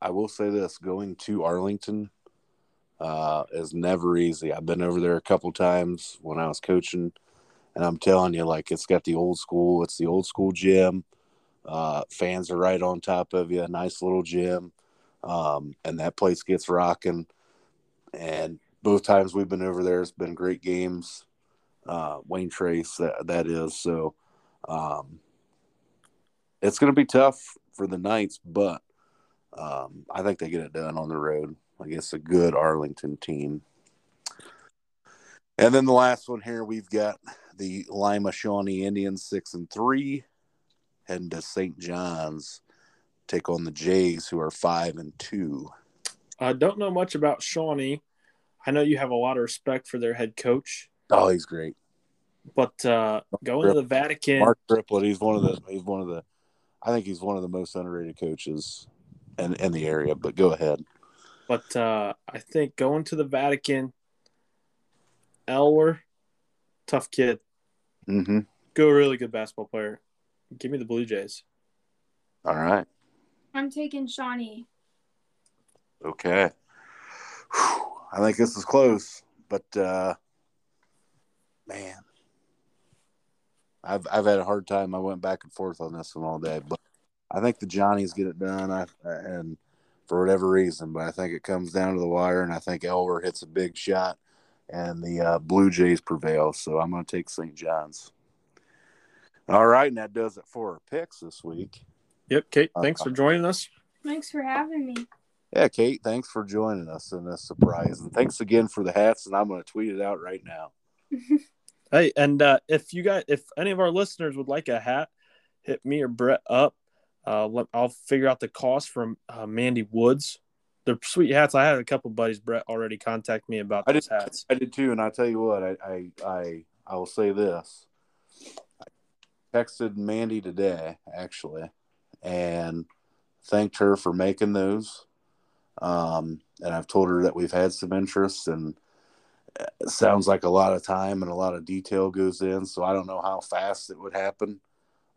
I will say this: going to Arlington uh, is never easy. I've been over there a couple times when I was coaching, and I'm telling you, like it's got the old school. It's the old school gym. Uh, fans are right on top of you. Nice little gym, um, and that place gets rocking. And both times we've been over there, it's been great games. Uh, Wayne Trace, that, that is so. Um, it's going to be tough for the Knights, but um, I think they get it done on the road against a good Arlington team. And then the last one here, we've got the Lima Shawnee Indians six and three, heading to St. John's, take on the Jays who are five and two. I don't know much about Shawnee. I know you have a lot of respect for their head coach, Oh, he's great. but uh, going to the Vatican, Mark Triplett, he's one of the he's one of the I think he's one of the most underrated coaches in, in the area. But go ahead. but uh, I think going to the Vatican, Elwer, tough kid, Mm-hmm. go really good basketball player. Give me the Blue Jays. All right. I'm taking Shawnee. Okay. Whew. I think this is close, but uh man. I've I've had a hard time. I went back and forth on this one all day, but I think the Johnnies get it done. I and for whatever reason, but I think it comes down to the wire, and I think Elwer hits a big shot, and the uh, Blue Jays prevail. So I'm going to take St. John's. All right, and that does it for our picks this week. Yep, Kate, thanks for joining us. Thanks for having me. Yeah, Kate, thanks for joining us in this surprise. And thanks again for the hats. And I'm going to tweet it out right now. Hey, and uh, if you got, if any of our listeners would like a hat, hit me or Brett up. Uh, let, I'll figure out the cost from uh, Mandy Woods. They're sweet hats. I had a couple buddies, Brett, already contact me about I those did- hats. I did too. And I tell you what, I, I, I, I will say this. I texted Mandy today, actually, and thanked her for making those. Um, and I've told her that we've had some interest and it sounds like a lot of time and a lot of detail goes in. So I don't know how fast it would happen.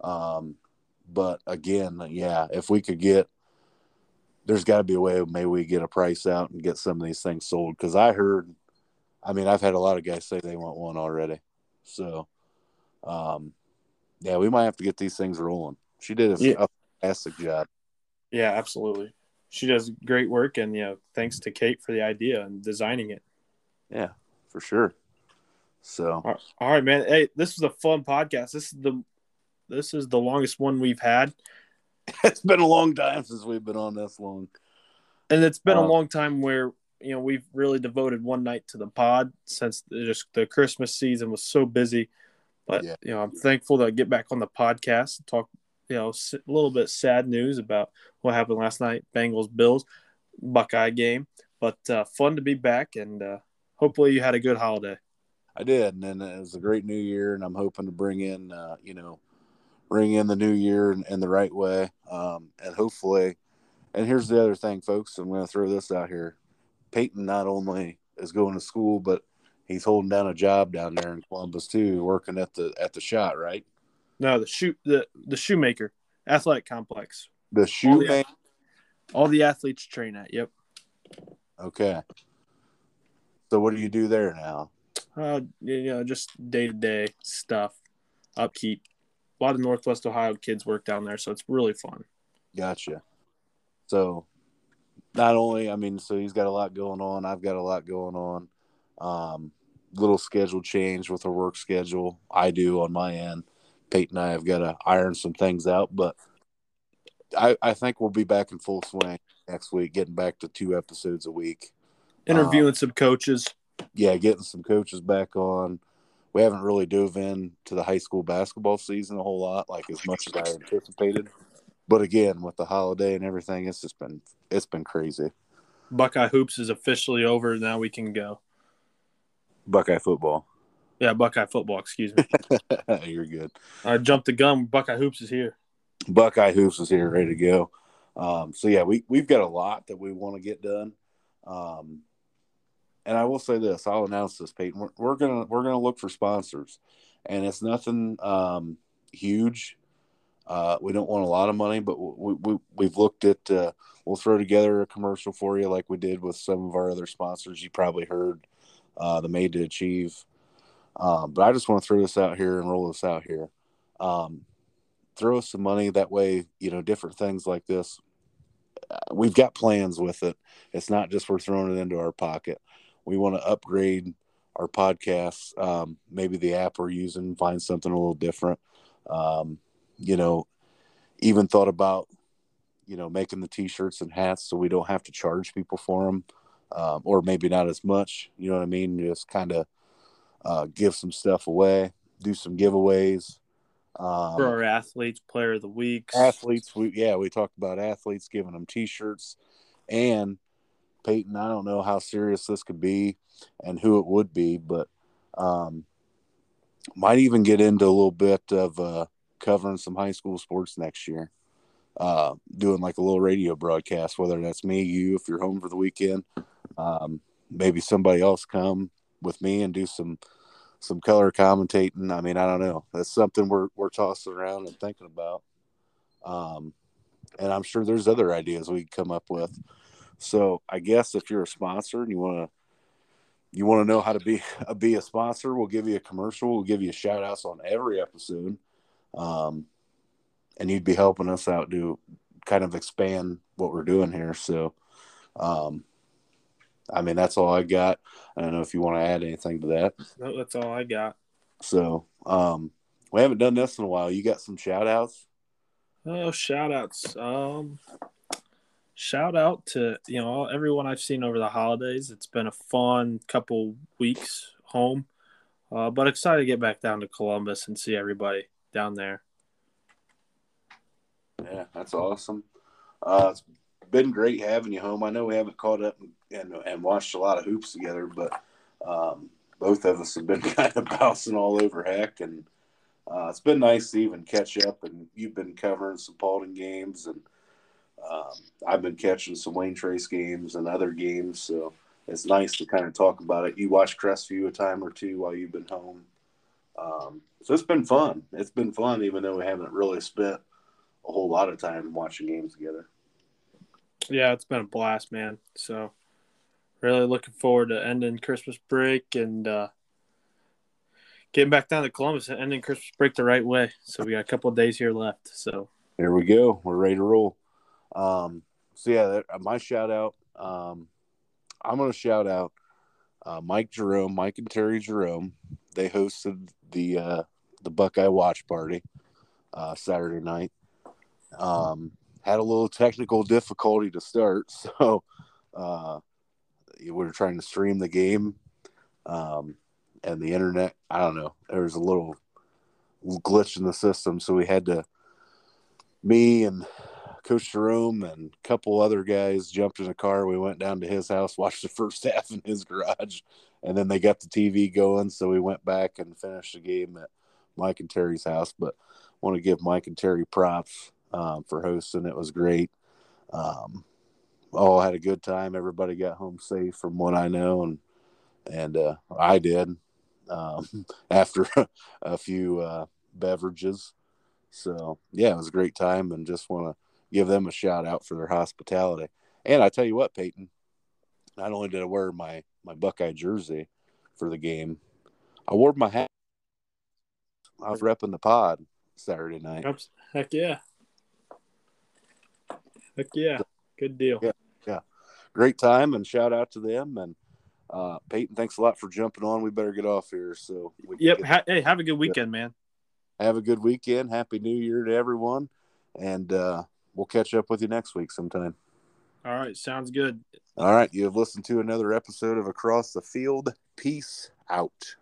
Um, but again, yeah, if we could get, there's got to be a way maybe we get a price out and get some of these things sold. Cause I heard, I mean, I've had a lot of guys say they want one already. So, um, yeah, we might have to get these things rolling. She did a, Yeah. fantastic job. Yeah, absolutely. She does great work, and you know, thanks to Kate for the idea and designing it. Yeah, for sure. So, All all right, man. Hey, this was a fun podcast. This is the this is the longest one we've had, it's been a long time since we've been on this long. and it's been a Uh, long time where you know we've really devoted one night to the pod since the, just the Christmas season was so busy. But Yeah. you know, I'm thankful to get back on the podcast and talk. You know, a little bit sad news about what happened last night, Bengals Bills, Buckeye game. But uh, fun to be back, and uh, hopefully you had a good holiday. I did, and then it was a great new year, and I'm hoping to bring in, uh, you know, bring in the new year in, in the right way, um, and hopefully. And here's the other thing, folks. I'm going to throw this out here. Peyton not only is going to school, but he's holding down a job down there in Columbus too, working at the at the Schott, right? No, the shoe the the shoemaker athletic complex. The shoe yeah. man. All the athletes train at. Yep. Okay. So what do you do there now? Uh, you know, just day to day stuff, upkeep. A lot of Northwest Ohio kids work down there, so it's really fun. Gotcha. So, not only, I mean, so he's got a lot going on. I've got a lot going on. Um, little schedule change with our work schedule. I do on my end. Peyton and I have got to iron some things out, but I, I think we'll be back in full swing next week, getting back to two episodes a week. Interviewing um, some coaches. Yeah, getting some coaches back on. We haven't really dove in to the high school basketball season a whole lot, like as much as I anticipated. But again, with the holiday and everything, it's just been it's been crazy. Buckeye hoops is officially over. Now we can go. Buckeye football. Yeah, Buckeye football. Excuse me. You're good. I jumped the gun. Buckeye hoops is here. Buckeye hoops is here, ready to go. Um, so yeah, we we've got a lot that we want to get done. Um, and I will say this: I'll announce this, Peyton. We're, we're gonna we're gonna look for sponsors, and it's nothing um, huge. Uh, we don't want a lot of money, but we, we we've looked at. Uh, we'll throw together a commercial for you, like we did with some of our other sponsors. You probably heard uh, the Made to Achieve. Um, but I just want to throw this out here and roll this out here. Um, throw us some money that way. You know, different things like this. Uh, we've got plans with it. It's not just we're throwing it into our pocket. We want to upgrade our podcasts. Um, maybe the app we're using, find something a little different. Um, you know, even thought about you know making the t-shirts and hats so we don't have to charge people for them um, or maybe not as much. You know what I mean? Just kind of uh, give some stuff away, do some giveaways. Um, For our athletes, player of the week. Athletes, we yeah, we talked about athletes giving them T-shirts, and Peyton. I don't know how serious this could be, and who it would be, but um, might even get into a little bit of uh, covering some high school sports next year uh, doing like a little radio broadcast, whether that's me, you, if you're home for the weekend, um, maybe somebody else come with me and do some some color commentating. I mean, I don't know. That's something we're we're tossing around and thinking about. Um, and I'm sure there's other ideas we can come up with. So I guess if you're a sponsor and you want to you want to know how to be a, be a sponsor, we'll give you a commercial. We'll give you a shout outs on every episode. Um, and you'd be helping us out to kind of expand what we're doing here. So, um, I mean, that's all I got. I don't know if you want to add anything to that. No, that's all I got. So, um, we haven't done this in a while. You got some shout outs? Oh, shout outs. Um, shout out to, you know, everyone I've seen over the holidays. It's been a fun couple weeks home. Uh, but excited to get back down to Columbus and see everybody down there. Yeah, that's awesome. Uh, it's been great having you home. I know we haven't caught up and, and, watched a lot of hoops together, but um, both of us have been kind of bouncing all over heck, and uh, it's been nice to even catch up. And you've been covering some Paulding games, and um, I've been catching some Wayne Trace games and other games. So it's nice to kind of talk about it. You watched Crestview a time or two while you've been home. Um, so it's been fun. It's been fun, even though we haven't really spent a whole lot of time watching games together. Yeah, it's been a blast, man. So really looking forward to ending Christmas break and uh, getting back down to Columbus and ending Christmas break the right way. So we got a couple of days here left. So here we go. We're ready to roll. Um, so yeah, my shout out. Um, I'm to shout out uh, Mike Jerome, Mike and Terry Jerome. They hosted the uh, the Buckeye Watch Party uh, Saturday night. Um, had a little technical difficulty to start, so uh, we were trying to stream the game, um, and the internet. I don't know. There was a little glitch in the system, so we had to. Me and Coach Jerome and a couple other guys jumped in a car. We went down to his house, watched the first half in his garage, and then they got the TV going. So we went back and finished the game at Mike and Terry's house. But want to give Mike and Terry props um, for hosting. It was great. Um, all had a good time. Everybody got home safe, from what I know, and and uh, I did um, after a few uh, beverages. So yeah, it was a great time, and just want to give them a shout out for their hospitality. And I tell you what, Peyton, not only did I wear my my Buckeye jersey for the game, I wore my hat. I was repping the pod, Saturday night. Heck yeah. Heck yeah. Good deal. Yeah. yeah. Great time and shout out to them. And uh, Peyton, thanks a lot for jumping on. We better get off here. So we yep. Get... Ha- hey, have a good weekend, man. Have a good weekend. Happy New Year to everyone. And uh, we'll catch up with you next week sometime. All right. Sounds good. All right. You have listened to another episode of Across the Field. Peace out.